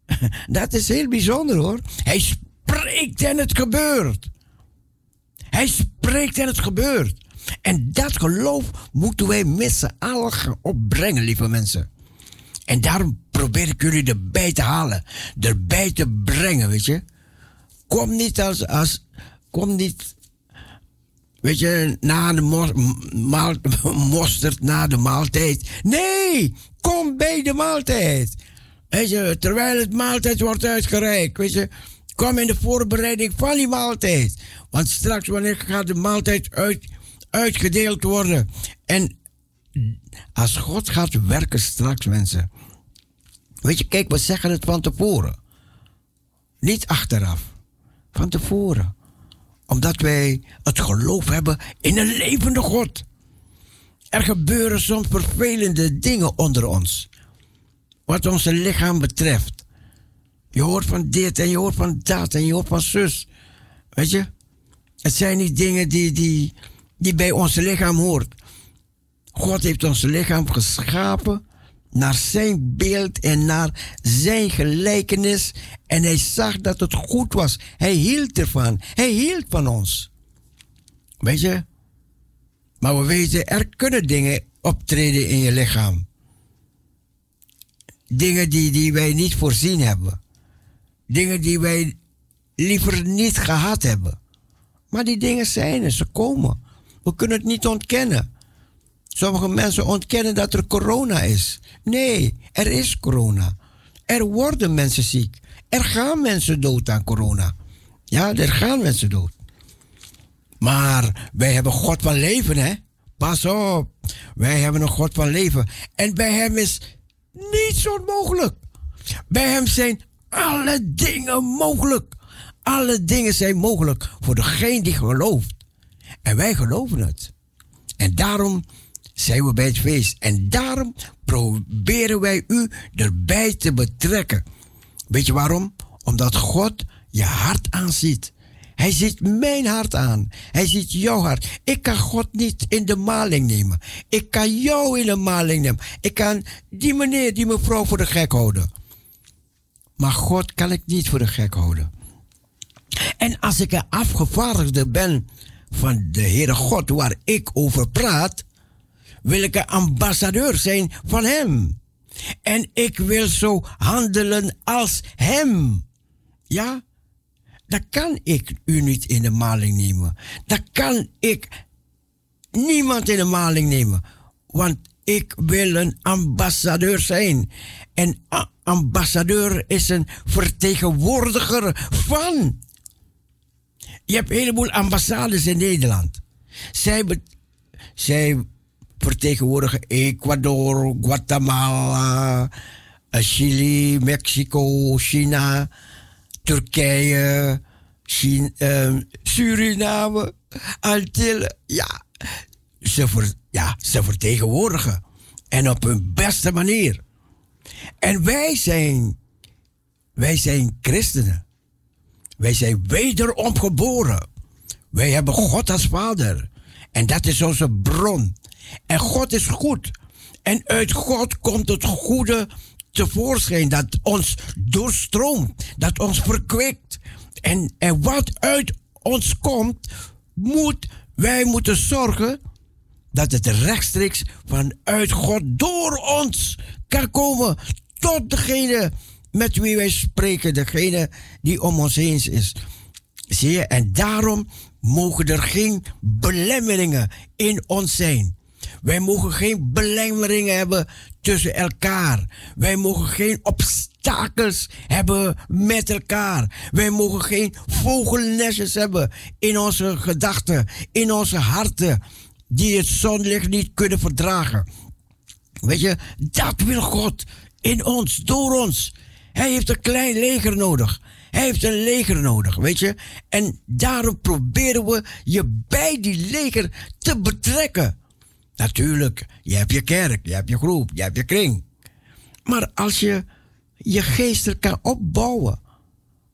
Dat is heel bijzonder hoor. Hij spreekt en het gebeurt. Hij spreekt en het gebeurt. En dat geloof moeten wij met z'n allen opbrengen, lieve mensen. En daarom probeer ik jullie erbij te halen. Erbij te brengen, weet je. Kom niet als, als kom niet, weet je, na de mosterd na de maaltijd. Nee, kom bij de maaltijd. Weet je, terwijl het maaltijd wordt uitgereikt, weet je. Kom in de voorbereiding van die maaltijd. Want straks, wanneer gaat de maaltijd uit, uitgedeeld worden. En als God gaat werken straks, mensen. Weet je, kijk, we zeggen het van tevoren. Niet achteraf. Van tevoren. Omdat wij het geloof hebben in een levende God. Er gebeuren soms vervelende dingen onder ons. Wat ons lichaam betreft. Je hoort van dit en je hoort van dat en je hoort van zus. Weet je? Het zijn niet dingen die, die, die bij ons lichaam hoort. God heeft ons lichaam geschapen naar zijn beeld en naar zijn gelijkenis. En hij zag dat het goed was. Hij hield ervan. Hij hield van ons. Weet je? Maar we weten, er kunnen dingen optreden in je lichaam. Dingen die, die wij niet voorzien hebben. Dingen die wij liever niet gehad hebben. Maar die dingen zijn er, ze komen. We kunnen het niet ontkennen. Sommige mensen ontkennen dat er corona is. Nee, er is corona. Er worden mensen ziek. Er gaan mensen dood aan corona. Ja, er gaan mensen dood. Maar wij hebben God van leven, hè? Pas op. Wij hebben een God van leven. En bij Hem is niets onmogelijk. Bij Hem zijn alle dingen mogelijk. Alle dingen zijn mogelijk voor degene die gelooft. En wij geloven het. En daarom zijn we bij het feest. En daarom proberen wij u erbij te betrekken. Weet je waarom? Omdat God je hart aanziet. Hij ziet mijn hart aan. Hij ziet jouw hart. Ik kan God niet in de maling nemen. Ik kan jou in de maling nemen. Ik kan die meneer, die mevrouw voor de gek houden. Maar God kan ik niet voor de gek houden. En als ik een afgevaardigde ben van de Heere God waar ik over praat, wil ik een ambassadeur zijn van Hem. En ik wil zo handelen als Hem. Ja? Dat kan ik u niet in de maling nemen. Dat kan ik niemand in de maling nemen. Want ik wil een ambassadeur zijn. En ambassadeur is een vertegenwoordiger van. Je hebt een heleboel ambassades in Nederland. Zij, zij vertegenwoordigen Ecuador, Guatemala, eh, Chili, Mexico, China, Turkije, ehm, Suriname, Antillen. Ja ze, ja, ze vertegenwoordigen. En op hun beste manier. En wij zijn, wij zijn christenen. Wij zijn wederom geboren. Wij hebben God als vader. En dat is onze bron. En God is goed. En uit God komt het goede tevoorschijn dat ons doorstroomt, dat ons verkwikt. En, en wat uit ons komt, moet, wij moeten zorgen dat het rechtstreeks vanuit God door ons kan komen tot degene met wie wij spreken, degene die om ons heen is. Zie je, en daarom mogen er geen belemmeringen in ons zijn. Wij mogen geen belemmeringen hebben tussen elkaar. Wij mogen geen obstakels hebben met elkaar. Wij mogen geen vogelnestjes hebben in onze gedachten, in onze harten, die het zonlicht niet kunnen verdragen. Weet je, dat wil God in ons, door ons. Hij heeft een klein leger nodig. Hij heeft een leger nodig, weet je. En daarom proberen we je bij die leger te betrekken. Natuurlijk, je hebt je kerk, je hebt je groep, je hebt je kring. Maar als je je geestelijk kan opbouwen,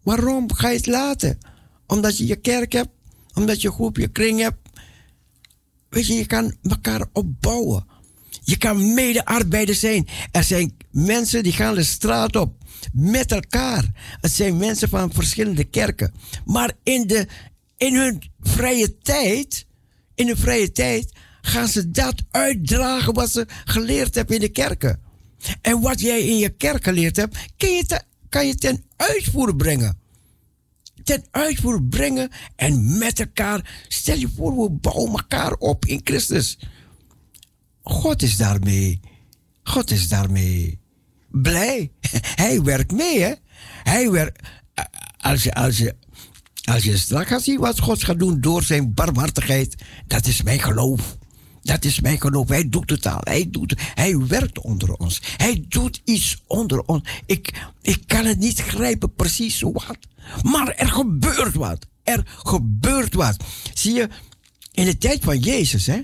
waarom ga je het laten? Omdat je je kerk hebt, omdat je groep, je kring hebt. Weet je, je kan elkaar opbouwen. Je kan medearbeider zijn. Er zijn mensen die gaan de straat op met elkaar. Het zijn mensen van verschillende kerken. Maar in, de, in hun vrije tijd, in hun vrije tijd, gaan ze dat uitdragen wat ze geleerd hebben in de kerken. En wat jij in je kerk geleerd hebt, kan je, kan je ten uitvoer brengen. Ten uitvoer brengen en met elkaar. Stel je voor, we bouwen elkaar op in Christus. God is daarmee. God is daarmee blij. Hij werkt mee, hè? Hij werkt. Als je, als je, als je straks gaat zien wat God gaat doen door zijn barmhartigheid, dat is mijn geloof. Dat is mijn geloof. Hij doet het al. Hij, doet, hij werkt onder ons. Hij doet iets onder ons. Ik, ik kan het niet grijpen precies wat. Maar er gebeurt wat. Er gebeurt wat. Zie je, in de tijd van Jezus, hè?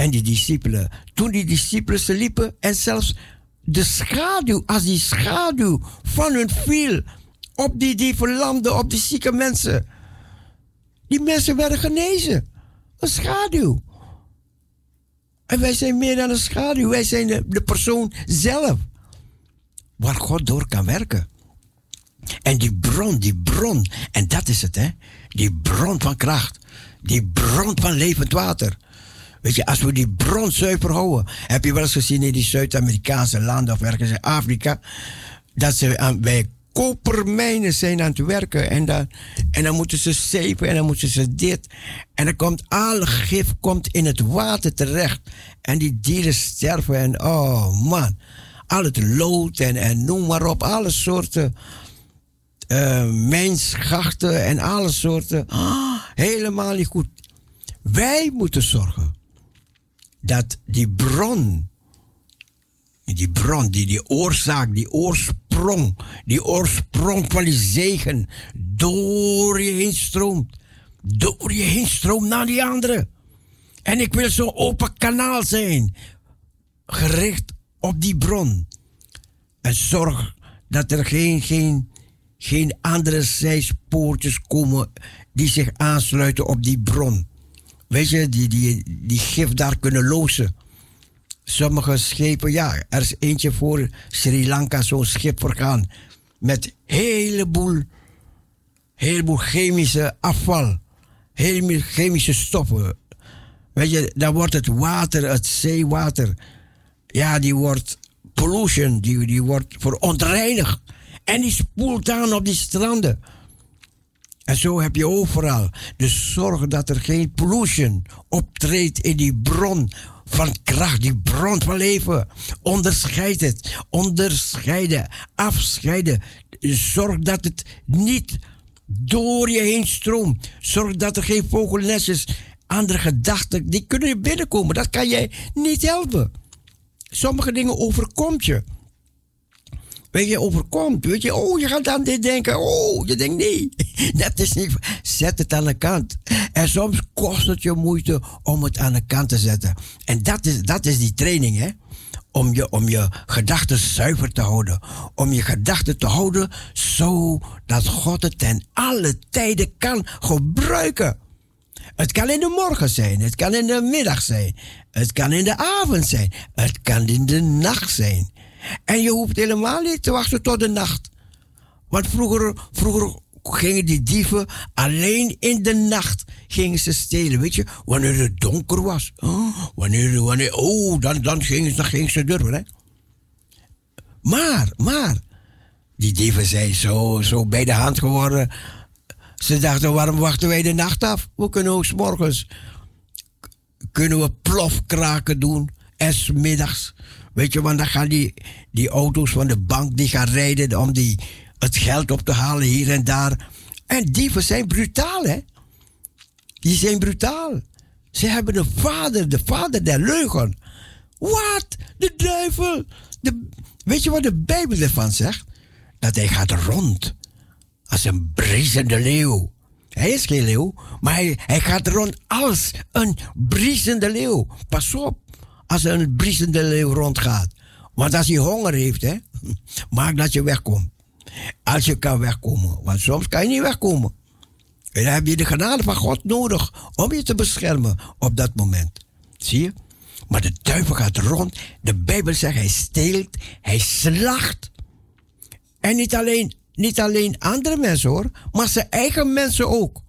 En die discipelen. Toen die discipelen liepen en zelfs de schaduw, als die schaduw van hun viel op die, die verlamden, op die zieke mensen. Die mensen werden genezen. Een schaduw. En wij zijn meer dan een schaduw. Wij zijn de, de persoon zelf. Waar God door kan werken. En die bron, die bron. En dat is het, hè. Die bron van kracht. Die bron van levend water. Weet je, als we die bron zuiver houden. Heb je wel eens gezien in die Zuid-Amerikaanse landen of ergens in Afrika. Dat ze aan, bij kopermijnen zijn aan het werken. En dan, en dan moeten ze zeepen en dan moeten ze dit. En dan komt alle gif komt in het water terecht. En die dieren sterven. En oh man. Al het lood en, en noem maar op. Alle soorten eh mijnschachten en alle soorten. Ah, helemaal niet goed. Wij moeten zorgen dat die bron, die bron, die, die oorzaak, die oorsprong, die oorsprong van die zegen door je heen stroomt. Door je heen stroomt naar die andere. En ik wil zo'n open kanaal zijn, gericht op die bron. En zorg dat er geen, geen, geen andere zijspoortjes komen die zich aansluiten op die bron. Weet je, die, die, die gif daar kunnen lozen. Sommige schepen, ja, er is eentje voor Sri Lanka, zo'n schip vergaan. Met heleboel, heleboel chemische afval. Heleboel chemische stoffen. Weet je, dan wordt het water, het zeewater, ja, die wordt pollution, die, die wordt verontreinigd. En die spoelt aan op die stranden. En zo heb je overal. Dus zorg dat er geen pollution optreedt in die bron van kracht, die bron van leven. Onderscheid het. Onderscheiden. Afscheiden. Zorg dat het niet door je heen stroomt. Zorg dat er geen vogelnestjes, andere gedachten, die kunnen binnenkomen. Dat kan jij niet helpen. Sommige dingen overkomt je. Weet je, overkomt. Weet je, oh, je gaat aan dit denken. Oh, je denkt nee. Dat is niet. Zet het aan de kant. En soms kost het je moeite om het aan de kant te zetten. En dat is, dat is die training, hè? Om je, om je gedachten zuiver te houden. Om je gedachten te houden zodat God het ten alle tijden kan gebruiken. Het kan in de morgen zijn, het kan in de middag zijn, het kan in de avond zijn, het kan in de nacht zijn. En je hoeft helemaal niet te wachten tot de nacht. Want vroeger, vroeger gingen die dieven alleen in de nacht gingen ze stelen. Weet je, wanneer het donker was. Oh, wanneer, wanneer, oh, dan, dan, gingen, ze- dan ze durven. Hè? Maar, maar, die dieven zijn zo, zo bij de hand geworden. Ze dachten, waarom wachten wij de nacht af? We kunnen ook morgens kunnen we plofkraken doen. En middags Weet je, want dan gaan die, die auto's van de bank die gaan rijden om die, het geld op te halen hier en daar. En dieven zijn brutaal, hè? Die zijn brutaal. Ze hebben een vader, de vader der leugen. Wat? De duivel. De, weet je wat de Bijbel ervan zegt? Dat hij gaat rond als een briesende leeuw. Hij is geen leeuw, maar hij, hij gaat rond als een briesende leeuw. Pas op als er een briesende leeuw rondgaat. Want als hij honger heeft, hè, maak dat je wegkomt. Als je kan wegkomen. Want soms kan je niet wegkomen. En dan heb je de genade van God nodig om je te beschermen op dat moment. Zie je? Maar de duivel gaat rond. De Bijbel zegt hij steelt, hij slacht. En niet alleen, niet alleen andere mensen hoor, maar zijn eigen mensen ook.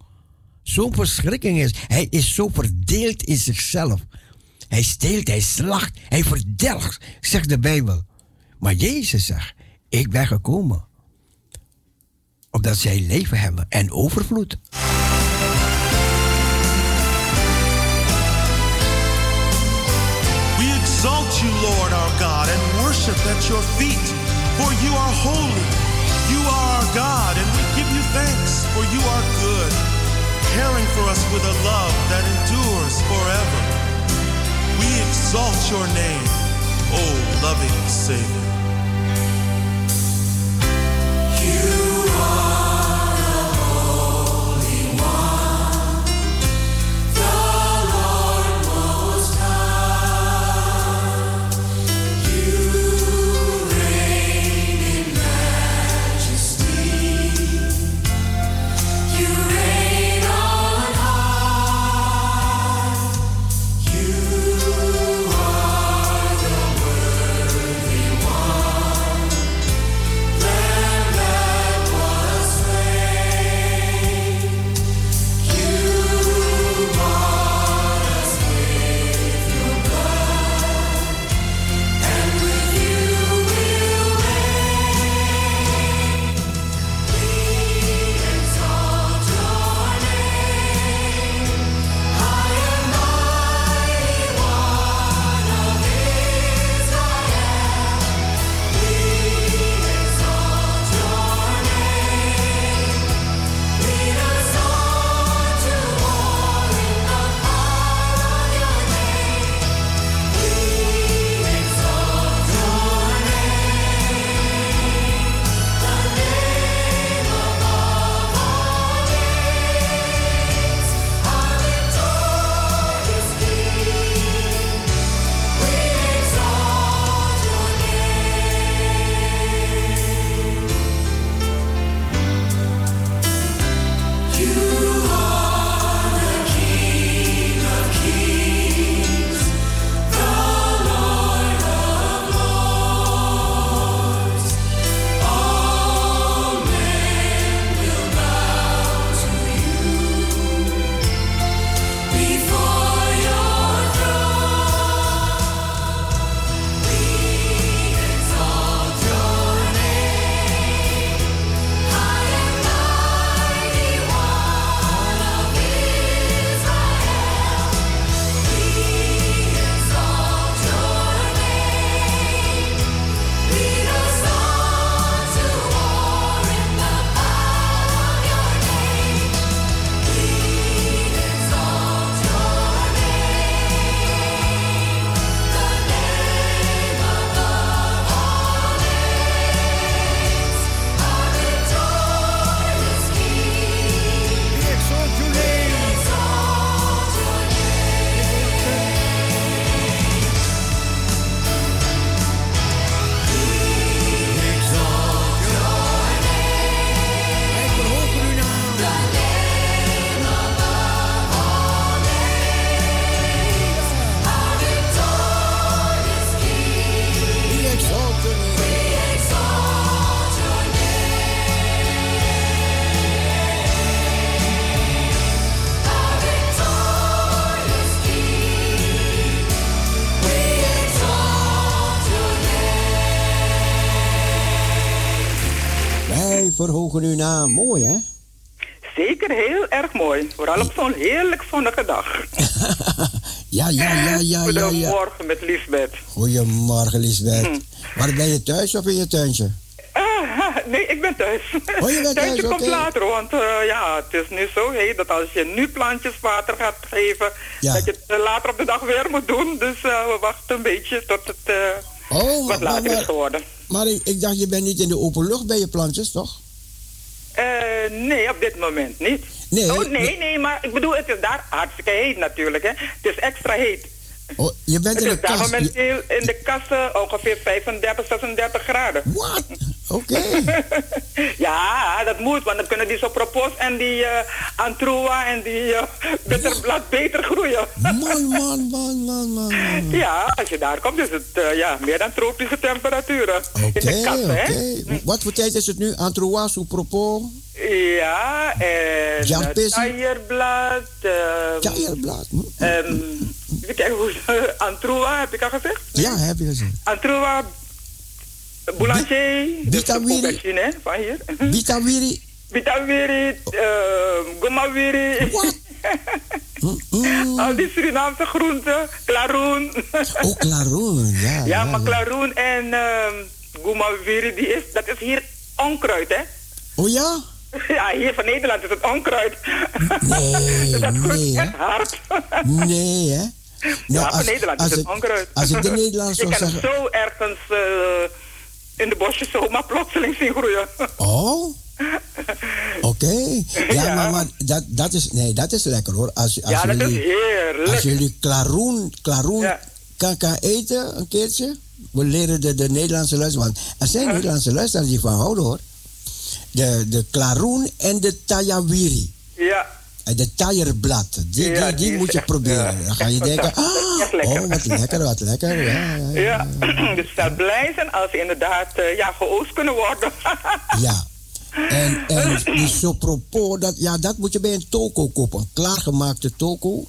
Zo'n verschrikking is. Hij is zo verdeeld in zichzelf. Hij steelt, hij slacht, hij verdelgt, zegt de Bijbel. Maar Jezus zegt, ik ben gekomen. Opdat zij leven hebben en overvloed.
We exalt you, Lord our God, and worship at your feet, for you are holy. You are our God, and we give you thanks, for you are good, caring for us with a love that endures forever. We exalt your name, O loving Savior.
Dag.
Ja, ja, ja, ja, ja, ja.
Goedemorgen met Liesbeth.
Goedemorgen, Lisbeth.
Hm.
Maar ben je thuis of in je tuintje?
Ah, nee, ik ben thuis.
Oh, je bent thuis,
Tuintje komt later, want eh, ja, het is nu zo heet dat als je nu plantjes water gaat geven,
Ja.
dat je het eh, later op de dag weer moet doen. Dus eh, we wachten een beetje tot het
Oh,
wat
maar,
later
maar,
is geworden.
maar ik, ik dacht, je bent niet in de open lucht bij je plantjes, toch?
Eh, nee, op dit moment niet.
Nee,
oh, nee, nee, maar ik bedoel, het is daar hartstikke heet natuurlijk, hè. Het is extra heet.
Oh, je bent in de kast.
Momenteel in de kassen ongeveer 35, 36 graden.
Wat? Oké.
ja, dat moet, want dan kunnen die sopropos en die eh antroa en die eh bitterblad beter groeien.
Man, man, man, man, man.
Ja, als je daar komt is het eh, ja, meer dan tropische temperaturen. in de
Oké,
kassen, hè?
oké. Wat voor tijd is het nu? Antroas, propos?
Ja, en uh,
Pissie?
taierblad. ehm,
hm.
ehm, even kijken hoe Antroa, heb ik al gezegd?
Ja, heb je gezegd.
Antroa, boulanger.
Bitawiri.
van hier.
Bitawiri.
Bitawiri, uh, gomawiri.
Wat?
Al die Surinaamse groenten, klaroen.
Oh, klaroen, ja.
ja,
ja,
maar klaroen en uh, gomawiri, die is, dat is hier onkruid, hè?
Oh ja?
Ja, hier van Nederland is het onkruid.
Nee,
dat groeit
nee,
echt hard.
Nee, hè? Nou,
ja,
als-
Nederland
als
is het
ik-
onkruid.
als ik de Nederlanders
Ik
zou
kan het
zeggen-
zo ergens eh, in de bosjes zomaar plotseling zien groeien.
Oh? Oké. Ja,
Ja.
maar, maar dat, dat, is, nee, dat is lekker hoor. Als, als
ja, dat is
jullie,
heerlijk.
als jullie klaroen, klaroen
Ja.
kan, kan eten een keertje. We leren de, de Nederlandse luisteraars. Want er zijn Nederlandse luisteraars die van houden hoor. De, de klaroen en de tayawiri.
Ja,
de taierblad. Die,
Ja,
die, die moet je
echt,
proberen.
ja.
Dan ga je denken, ah, oh wat lekker, wat lekker. Ja,
dus dat blij zijn als inderdaad eh, ja, geoost kunnen worden.
Ja. En, en die sopropos, dat, ja, dat moet je bij een toko kopen. Een klaargemaakte toko.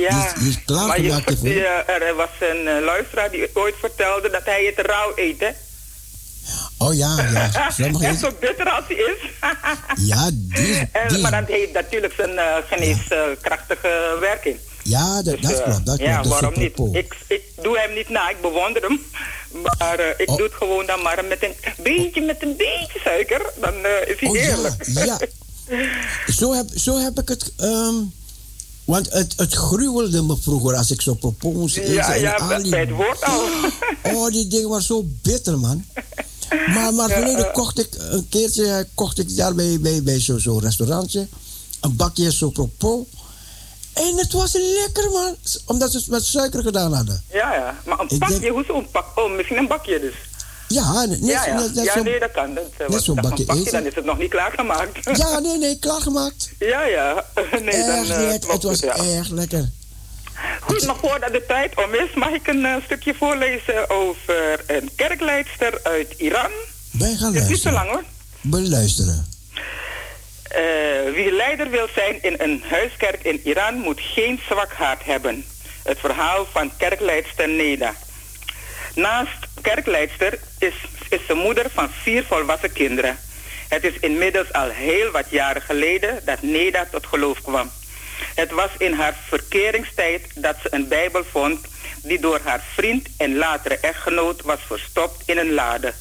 ja,
Die die
maar je, eh, er was een eh, luisteraar die ooit vertelde dat hij het rauw eet, hè?
Oh ja, ja. Sommige
zo bitter als hij is.
Ja, die, die
maar dat heeft natuurlijk zijn eh, geneeskrachtige werking.
ja, dat,
Dus,
dat
eh,
klopt. Dat
ja,
klopt.
Waarom niet? Ik, ik doe hem niet na, ik bewonder hem. Maar eh, ik
Oh.
doe het gewoon dan maar met een beetje, met een beetje suiker. Dan eh, is hij
Oh ja,
heerlijk.
ja. Zo heb, zo heb ik het... ehm, want het, het gruwelde me vroeger als ik zo eten.
Ja,
en
ja,
al
bij het woord al.
Oh, die dingen waren zo bitter, man. Maar, maar geleden
eh.
kocht ik een keertje kocht ik daar bij, bij, bij zo'n zo restaurantje een bakje zo propos. En het was lekker, man. Omdat ze het met suiker gedaan hadden.
Ja, ja. Maar een
Ik
pakje,
denk-
hoezo een pak? Oh, misschien een bakje dus.
Ja, net,
ja, ja.
net, net
ja
zo'n-
nee, dat kan. Dat, eh, want
zo'n bakje eten.
dan is het nog niet klaargemaakt.
Ja, nee, nee, klaargemaakt.
ja, ja. Nee, dan, eh,
Het was
ja.
erg lekker.
Goed, maar voordat de tijd om is, mag ik een eh, stukje voorlezen over een kerkleidster uit Iran.
Wij gaan
Het is niet zo lang hoor.
Beluisteren.
Eh, wie leider wil zijn in een huiskerk in Iran moet geen zwak hart hebben. Het verhaal van kerkleidster Neda. Naast kerkleidster is, is ze moeder van vier volwassen kinderen. Het is inmiddels al heel wat jaren geleden dat Neda tot geloof kwam. Het was in haar verkeringstijd dat ze een Bijbel vond die door haar vriend en latere echtgenoot was verstopt in een lade.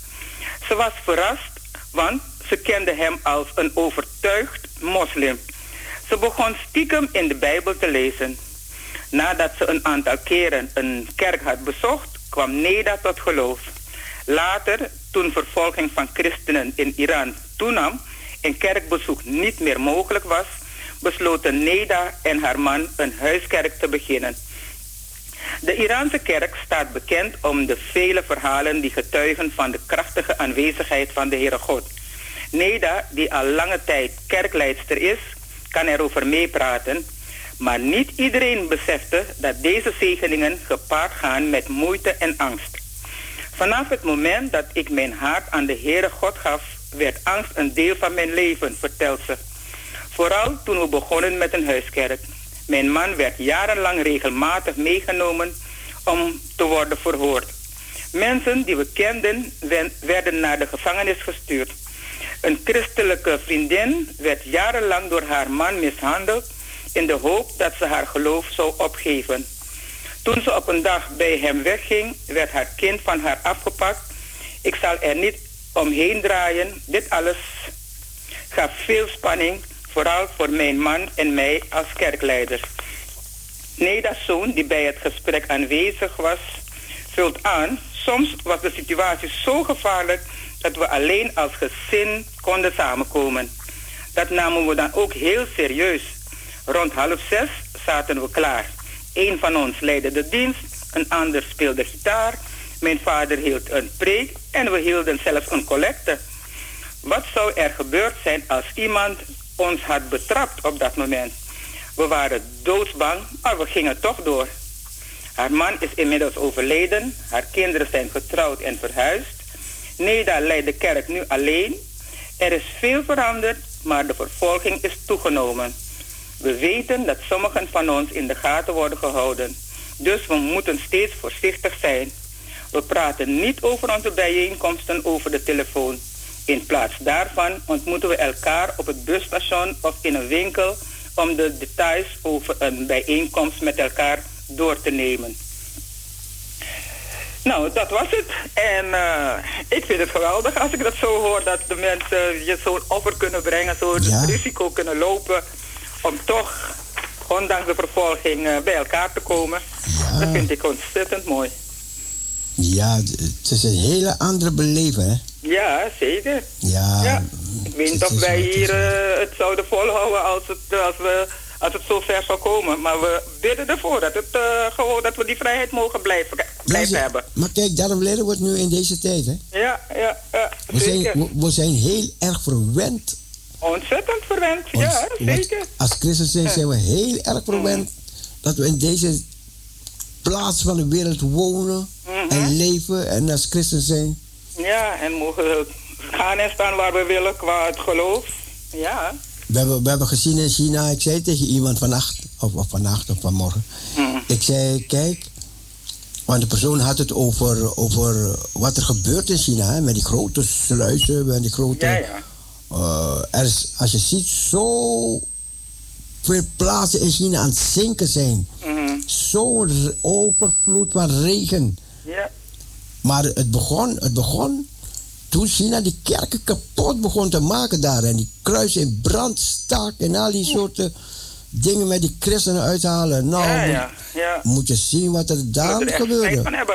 Ze was verrast, want ze kende hem als een overtuigd moslim. Ze begon stiekem in de Bijbel te lezen. Nadat ze een aantal keren een kerk had bezocht, kwam Neda tot geloof. Later, toen vervolging van christenen in Iran toenam en kerkbezoek niet meer mogelijk was, besloten Neda en haar man een huiskerk te beginnen. De Iraanse kerk staat bekend om de vele verhalen die getuigen van de krachtige aanwezigheid van de Heere God. Neda, die al lange tijd kerkleidster is, kan erover meepraten, maar niet iedereen besefte dat deze zegeningen gepaard gaan met moeite en angst. Vanaf het moment dat ik mijn hart aan de Heere God gaf, werd angst een deel van mijn leven, vertelt ze. Vooral toen we begonnen met een huiskerk. Mijn man werd jarenlang regelmatig meegenomen om te worden verhoord. Mensen die we kenden werden naar de gevangenis gestuurd. Een christelijke vriendin werd jarenlang door haar man mishandeld in de hoop dat ze haar geloof zou opgeven. Toen ze op een dag bij hem wegging, werd haar kind van haar afgepakt. Ik zal er niet omheen draaien. Dit alles gaf veel spanning, vooral voor mijn man en mij als kerkleider. Neda's zoon, die bij het gesprek aanwezig was, vult aan. Soms was de situatie zo gevaarlijk dat we alleen als gezin konden samenkomen. Dat namen we dan ook heel serieus. Rond half zes zaten we klaar. Een van ons leidde de dienst, een ander speelde gitaar. Mijn vader hield een preek en we hielden zelfs een collecte. Wat zou er gebeurd zijn als iemand ons had betrapt op dat moment? We waren doodsbang, maar we gingen toch door. Haar man is inmiddels overleden, haar kinderen zijn getrouwd en verhuisd. Neda leidt de kerk nu alleen. Er is veel veranderd, maar de vervolging is toegenomen. We weten dat sommigen van ons in de gaten worden gehouden. Dus we moeten steeds voorzichtig zijn. We praten niet over onze bijeenkomsten over de telefoon. In plaats daarvan ontmoeten we elkaar op het busstation of in een winkel om de details over een bijeenkomst met elkaar door te nemen. Nou, dat was het. En eh, ik vind het geweldig als ik dat zo hoor, dat de mensen je zo'n offer kunnen brengen, zo'n
Ja.
risico kunnen lopen om toch, ondanks de vervolging, eh, bij elkaar te komen. Dat vind ik ontzettend mooi.
Ja, het is een hele andere beleving, hè?
Ja, zeker.
Ja.
Ja. Ik weet niet of wij hier eh, het zouden volhouden als het, eh, als, we, als het zo ver zou komen. Maar we bidden ervoor dat, het, eh, gewoon, dat we die vrijheid mogen blijven, blijven hebben.
Maar kijk, daarom leren we het nu in deze tijd, hè?
Ja, ja, ja.
We zijn, we, we zijn heel erg verwend.
Ontzettend verwend, ja, zeker.
Als christen zijn, zijn we heel erg verwend dat we in deze plaats van de wereld wonen
Mhm.
en leven en als christen zijn.
Ja, en mogen gaan en staan waar we willen qua het geloof. Ja.
We hebben, we hebben gezien in China, ik zei tegen iemand vannacht, of, of vannacht of vanmorgen.
Mhm.
Ik zei, kijk, want de persoon had het over, over wat er gebeurt in China, hè, met die grote sluizen, met die grote...
Ja, ja.
Eh, er is, als je ziet, zo veel plaatsen in China aan het zinken zijn.
Mhm.
Zo'n overvloed van regen.
Ja.
Maar het begon, het begon toen China die kerken kapot begon te maken daar. En die kruis in brand stak en al die soorten dingen met die christenen uithalen. Nou,
ja,
moet,
ja, ja.
moet je zien wat er daar
er
gebeurde.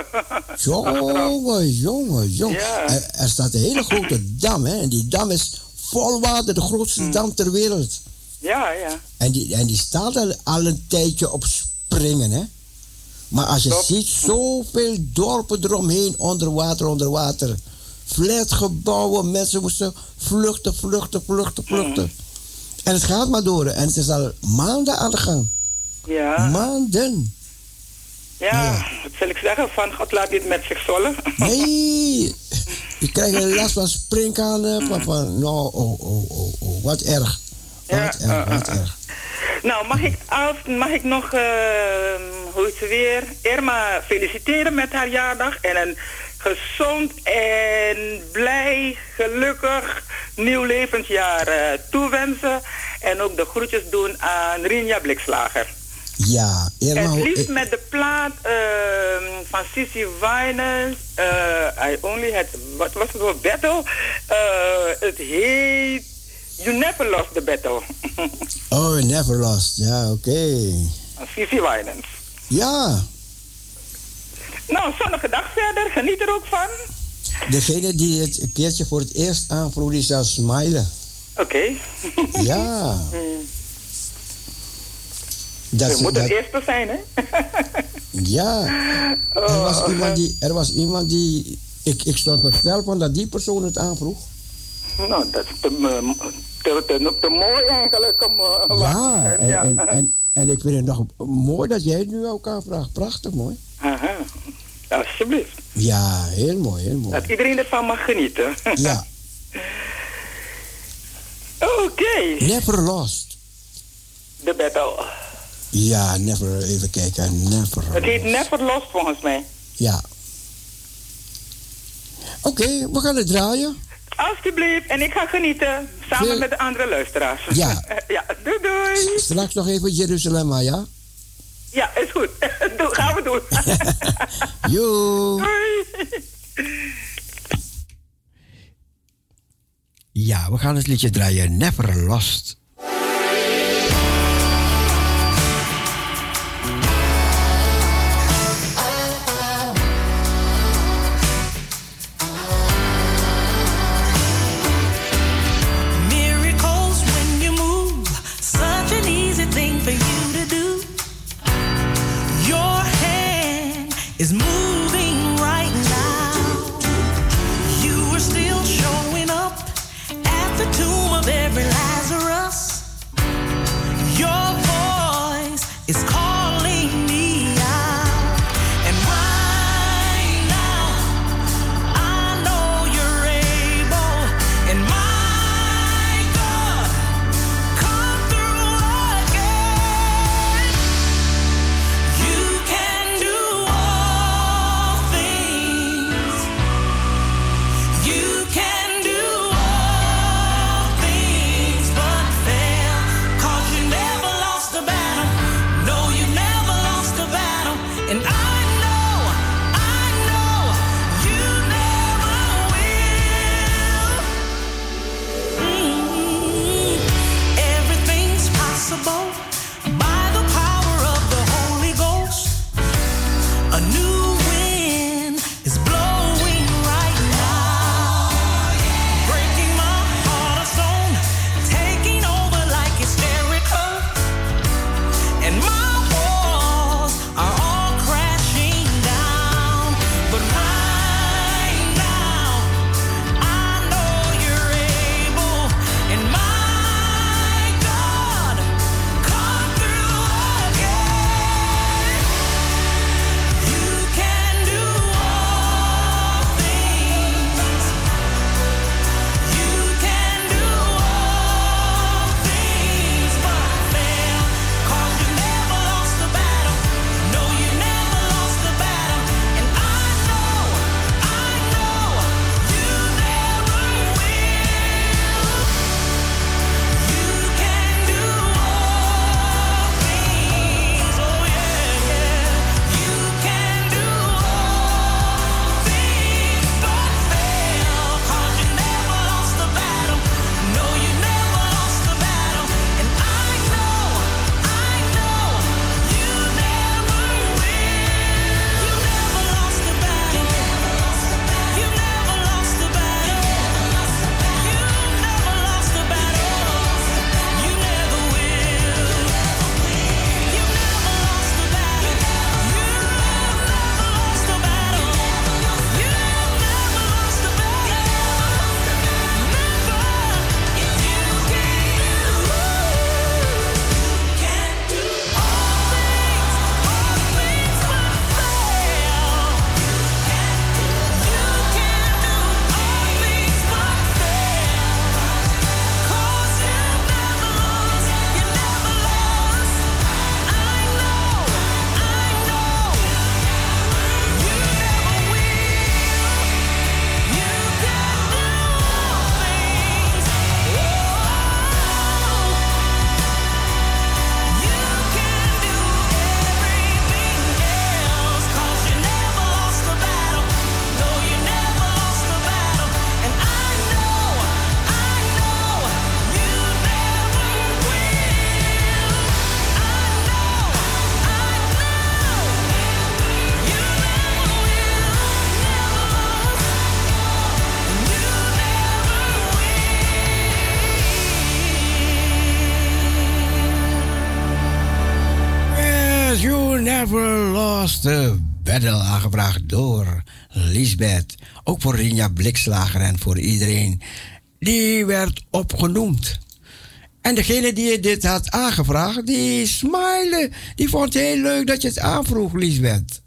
Jongen, jongen, jongen. Er, er staat een hele grote dam, hè. En die dam is vol water, de grootste
Mm.
dam ter wereld.
Ja, ja.
En die, en die staat al, al een tijdje op springen, hè. Maar als je ziet, zoveel dorpen eromheen, onder water, onder water. Flatgebouwen, mensen moesten vluchten, vluchten, vluchten, vluchten.
Mm.
En het gaat maar door. En het is al maanden aan de gang.
Ja.
Maanden.
Ja, wat zal ik zeggen? Van God laat dit met zich zollen.
Nee, je krijgt een last van springkanen. Van, van, nou, oh, oh, oh, oh, wat erg. Wat
Ja,
erg, wat erg.
Nou, mag ik, als, mag ik nog, eh, hoe is het weer, Irma feliciteren met haar jaardag en een gezond en blij, gelukkig nieuw levensjaar eh, toewensen. En ook de groetjes doen aan Rinja Blikslager.
Ja, Irma,
Het liefst
eh,
met de plaat ehm, van Sissy Winans. eh I only had, wat was het voor battle? Het heet You Never Lost the Battle.
oh, never lost. Ja, oké.
Van Sissy Winans.
Ja,
Nou, zonnige dag verder. Geniet er ook van.
degene die het een keertje voor het eerst aanvroeg, die zou smilen.
Oké.
Ja. Dat,
Je moet
dat-
eerste zijn, hè?
ja. Er
Oh,
was iemand die, er was iemand die ik, ik stond versteld van dat die persoon het aanvroeg.
Nou, dat is te, te, te, te mooi eigenlijk. Om, eh,
Ja, en, en, en, en ik vind het nog mooi dat jij het nu ook aanvraagt. Prachtig mooi.
Aha. Alsjeblieft.
Ja, heel mooi, heel mooi.
Dat iedereen ervan mag genieten.
Ja,
Oké.
never lost.
De battle.
Ja, never, even kijken, never
Het heet
lost.
Never Lost volgens mij.
Ja. Oké, we gaan het draaien.
Alsjeblieft. En ik ga genieten. Samen met de andere luisteraars.
Ja.
Eh, ja. Doei doei.
Straks nog even Jeruzalem, ja?
Ja, is goed. Doe, gaan we doen.
jo. Ja, we gaan het liedje draaien. Never Lost.
is moving
Blikslager en voor iedereen. Die werd opgenoemd. En degene die dit had aangevraagd, die smilde. Die vond het heel leuk dat je het aanvroeg, Liesbeth.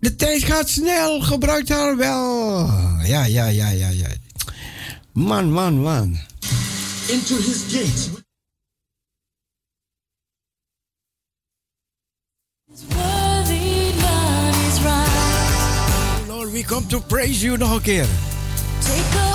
De tijd gaat snel, gebruik haar wel. Ja, ja, ja, ja, ja. Man, man, man.
Into his gates.
Lord, we come to praise you nog een keer.
Take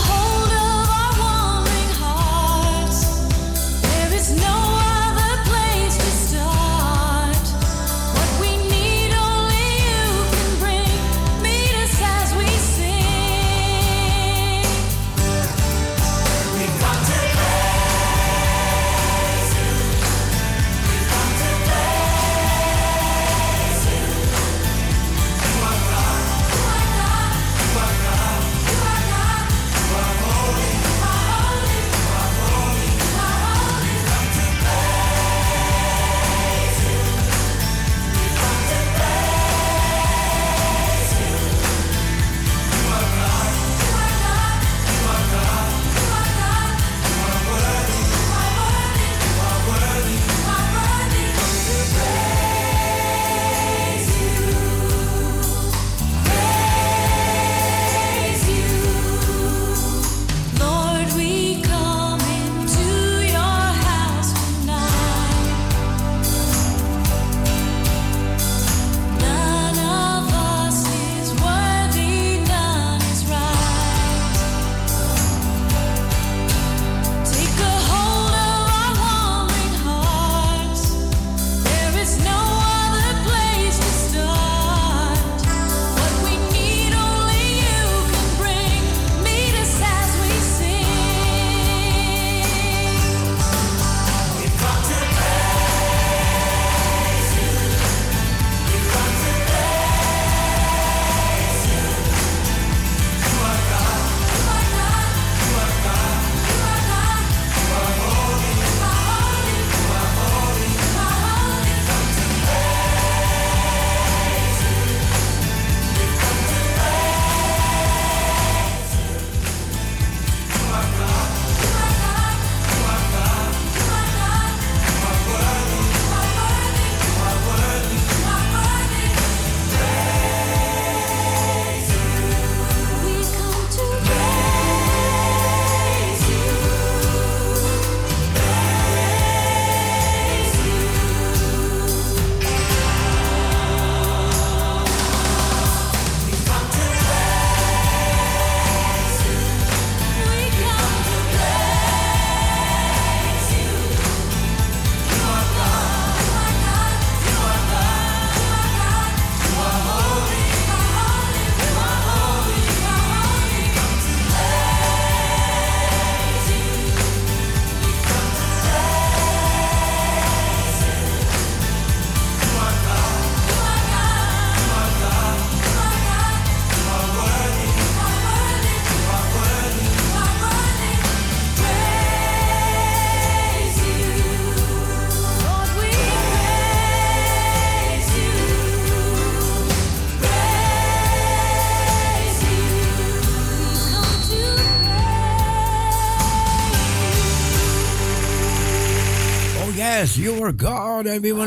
yes, you are God and we want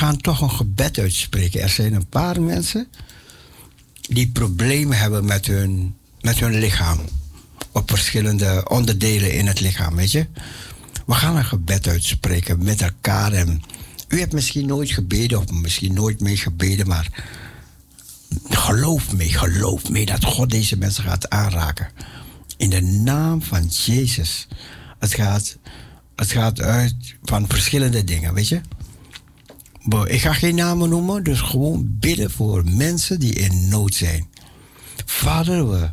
gaan toch een gebed uitspreken. Er zijn een paar mensen die problemen hebben met hun, met hun lichaam. Op verschillende onderdelen in het lichaam, weet je. We gaan een gebed uitspreken met elkaar. En u hebt misschien nooit gebeden of misschien nooit mee gebeden, maar geloof mee, geloof mee dat God deze mensen gaat aanraken. In de naam van Jezus. Het gaat, het gaat uit van verschillende dingen, weet je. Ik ga geen namen noemen, dus gewoon bidden voor mensen die in nood zijn. Vader, we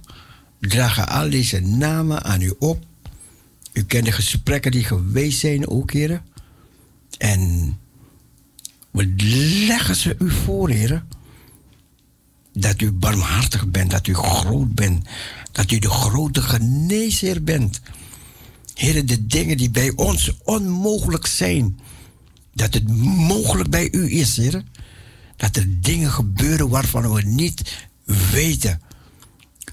dragen al deze namen aan u op. U kent de gesprekken die geweest zijn ook, heren. En we leggen ze u voor, heren. Dat u barmhartig bent, dat u groot bent. Dat u de grote geneesheer bent. Heren, de dingen die bij ons onmogelijk zijn, Dat het mogelijk bij u is, Heer. Dat er dingen gebeuren waarvan we niet weten.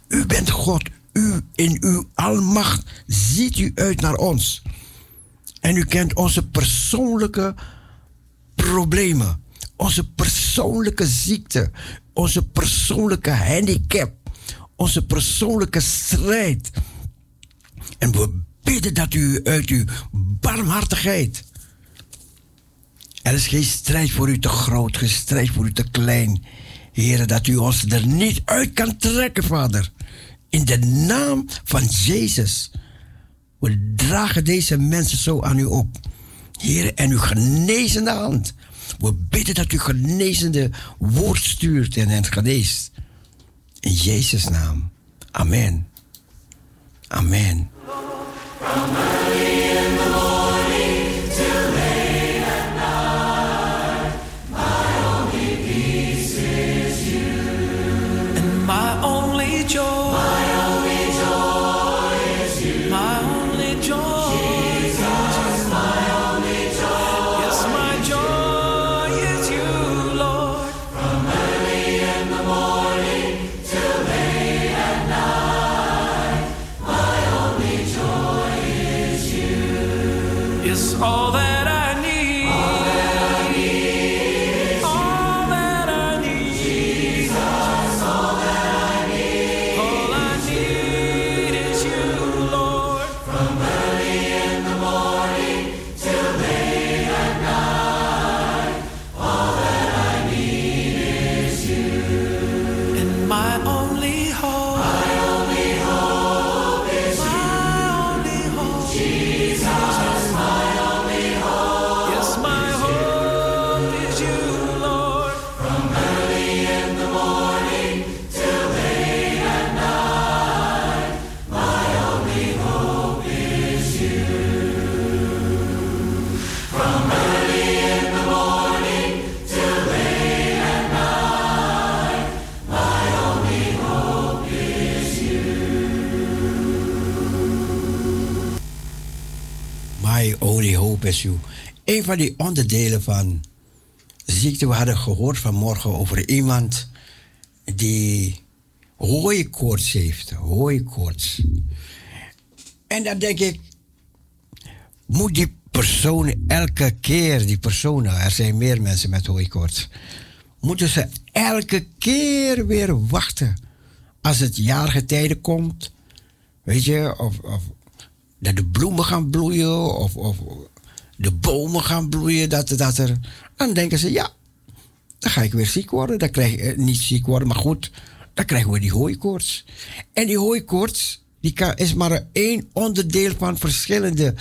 U bent God. U in uw almacht ziet u uit naar ons. En u kent onze persoonlijke problemen. Onze persoonlijke ziekte. Onze persoonlijke handicap. Onze persoonlijke strijd. En we bidden dat u uit uw barmhartigheid. Er is geen strijd voor u te groot, geen strijd voor u te klein. Heren, dat u ons er niet uit kan trekken, Vader. In de naam van Jezus. We dragen deze mensen zo aan u op. Heren, en uw genezende hand. We bidden dat u genezende woord stuurt en hen geneest. In Jezus' naam. Amen. Amen. Een van die onderdelen van ziekte. We hadden gehoord vanmorgen over iemand die hooikoorts heeft. Hooikoorts. En dan denk ik, moet die persoon elke keer, die personen, er zijn meer mensen met hooikoorts, moeten ze elke keer weer wachten als het jaargetijde komt? Weet je, of, of dat de bloemen gaan bloeien of, of de bomen gaan bloeien, dat, dat er. Dan denken ze, ja, dan ga ik weer ziek worden. Dan krijg ik eh, niet ziek worden, maar goed, dan krijgen we die hooikoorts. En die hooikoorts die is maar één onderdeel van verschillende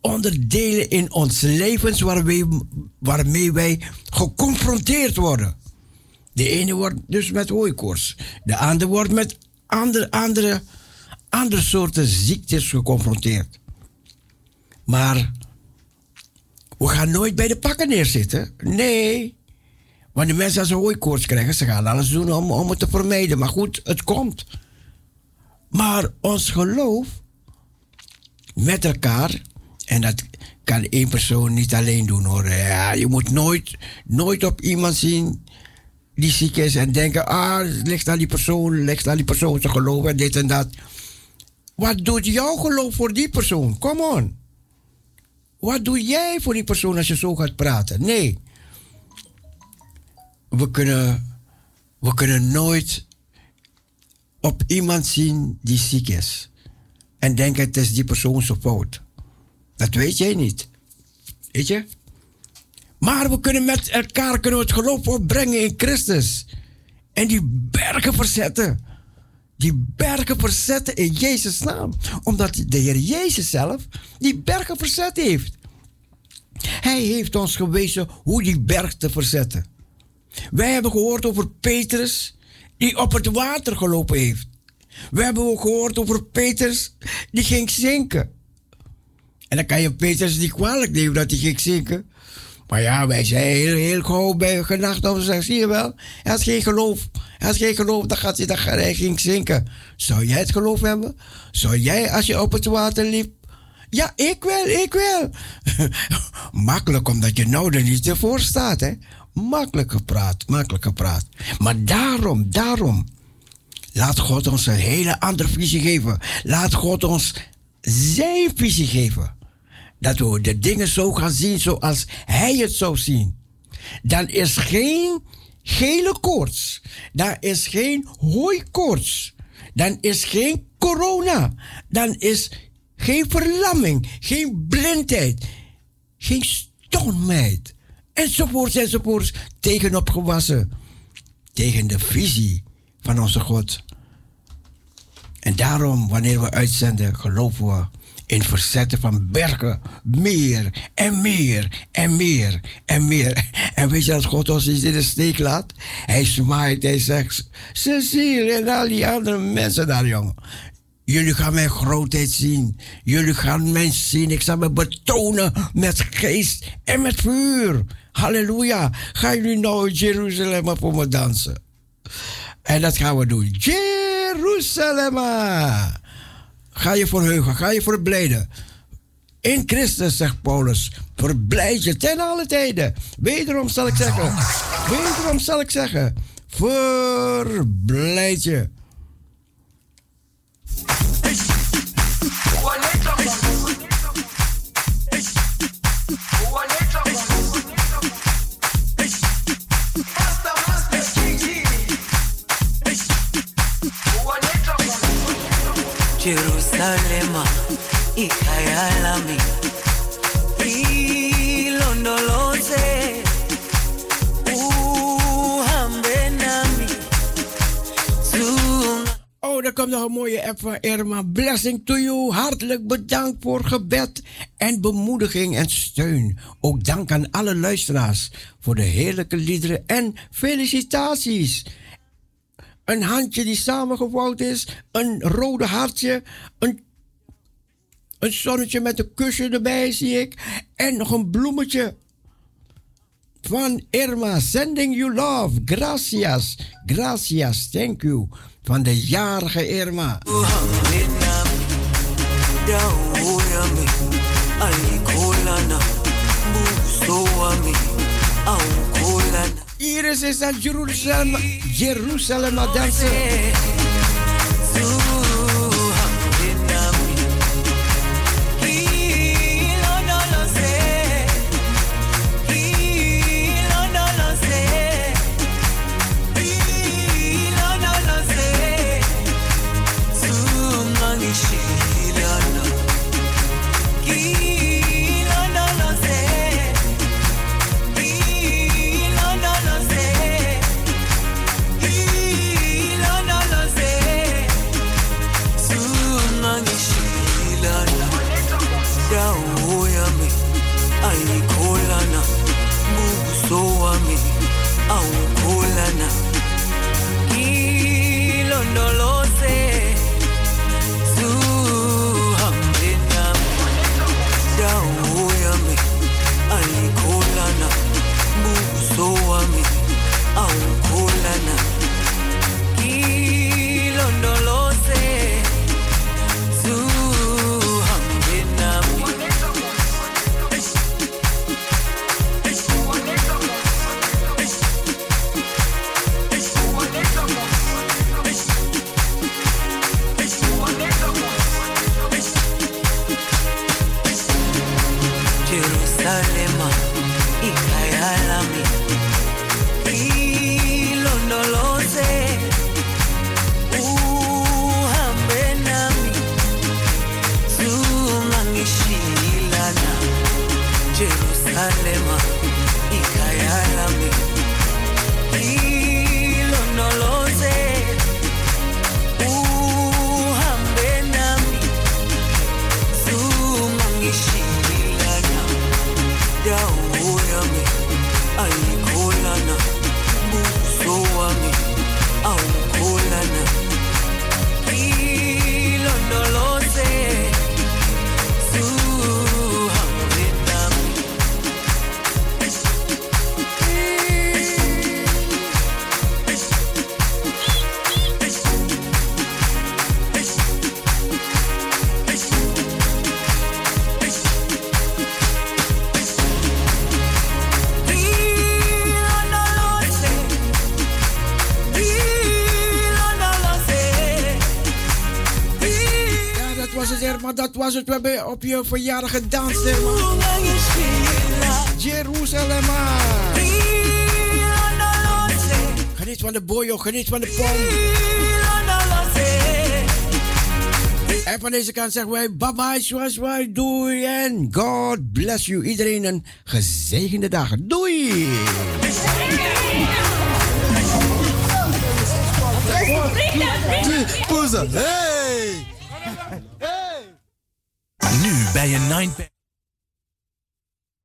onderdelen in ons levens waarmee, waarmee wij geconfronteerd worden. De ene wordt dus met hooikoorts. De andere wordt met andere, andere, andere soorten ziektes geconfronteerd. Maar we gaan nooit bij de pakken neerzitten. Nee. Want de mensen als ze hooikoorts krijgen, ze gaan alles doen om, om het te vermijden. Maar goed, het komt. Maar ons geloof met elkaar, en dat kan één persoon niet alleen doen hoor. Ja, je moet nooit, nooit op iemand zien die ziek is en denken, ah, ligt aan die persoon, ligt aan die persoon te geloven en dit en dat. Wat doet jouw geloof voor die persoon? Come on. Wat doe jij voor die persoon als je zo gaat praten? Nee. We kunnen, we kunnen nooit op iemand zien die ziek is. En denken het is die persoon zijn fout. Dat weet jij niet. Weet je? Maar we kunnen met elkaar kunnen het geloof opbrengen in Christus. En die bergen verzetten. Die bergen verzetten in Jezus' naam. Omdat de Heer Jezus zelf die bergen verzet heeft. Hij heeft ons gewezen hoe die berg te verzetten. Wij hebben gehoord over Petrus die op het water gelopen heeft. We hebben ook gehoord over Petrus die ging zinken. En dan kan je Petrus niet kwalijk nemen dat hij ging zinken. Maar ja, wij zijn heel, heel gauw bij genacht over zeggen, zie je wel, hij had geen geloof. Hij had geen geloof, dan gaat hij, dan hij ging zinken. Zou jij het geloof hebben? Zou jij, als je op het water liep, Ja, ik wil, ik wil. Makkelijk omdat je nou er niet ervoor staat, hè? Makkelijk gepraat, makkelijk gepraat. Maar daarom, daarom. Laat God ons een hele andere visie geven. Laat God ons zijn visie geven. Dat we de dingen zo gaan zien zoals Hij het zou zien. Dan is geen gele koorts. Dan is geen hooikoorts. Dan is geen corona. Dan is geen verlamming. Geen blindheid. Geen stomheid. Enzovoorts, enzovoorts. Tegenopgewassen. Tegen de visie van onze God. En daarom, wanneer we uitzenden, geloven we in verzetten van bergen. Meer en meer en meer en meer. En weet je dat God ons niet in de steek laat? Hij smaait, hij zegt, Cecile en al die andere mensen daar, jongen. Jullie gaan mijn grootheid zien. Jullie gaan mij zien. Ik zal me betonen met geest en met vuur. Halleluja. Gaan jullie nou Jeruzalem voor me dansen? En dat gaan we doen. Jeruzalem. Ga je verheugen, ga je verblijden. In Christus, zegt Paulus. Verblijd je ten alle tijden. Wederom zal ik zeggen. Wederom zal ik zeggen. Verblijd je.
Zunga-
Oh, daar komt nog een mooie app van Irma. Blessing to you. Hartelijk bedankt voor gebed en bemoediging en steun. Ook dank aan alle luisteraars voor de heerlijke liederen en felicitaties. Een handje die samengevouwd is, een rode hartje, een, een zonnetje met een kusje erbij, zie ik. En nog een bloemetje van Irma. Sending you love. Gracias. Gracias. Thank you. Van de jarige Irma. Iris is aan Jeruzalem, Jeruzalem dansen. Was het. We hebben op je verjaardag gedanst, Herman. Jeruzalem. Geniet van de boyo, geniet van de pom. En van deze kant zeggen wij bye bye, zoals wij doei. En God bless you. Iedereen een gezegende dag. Doei.
Poezen, hey!
Nu bij een 9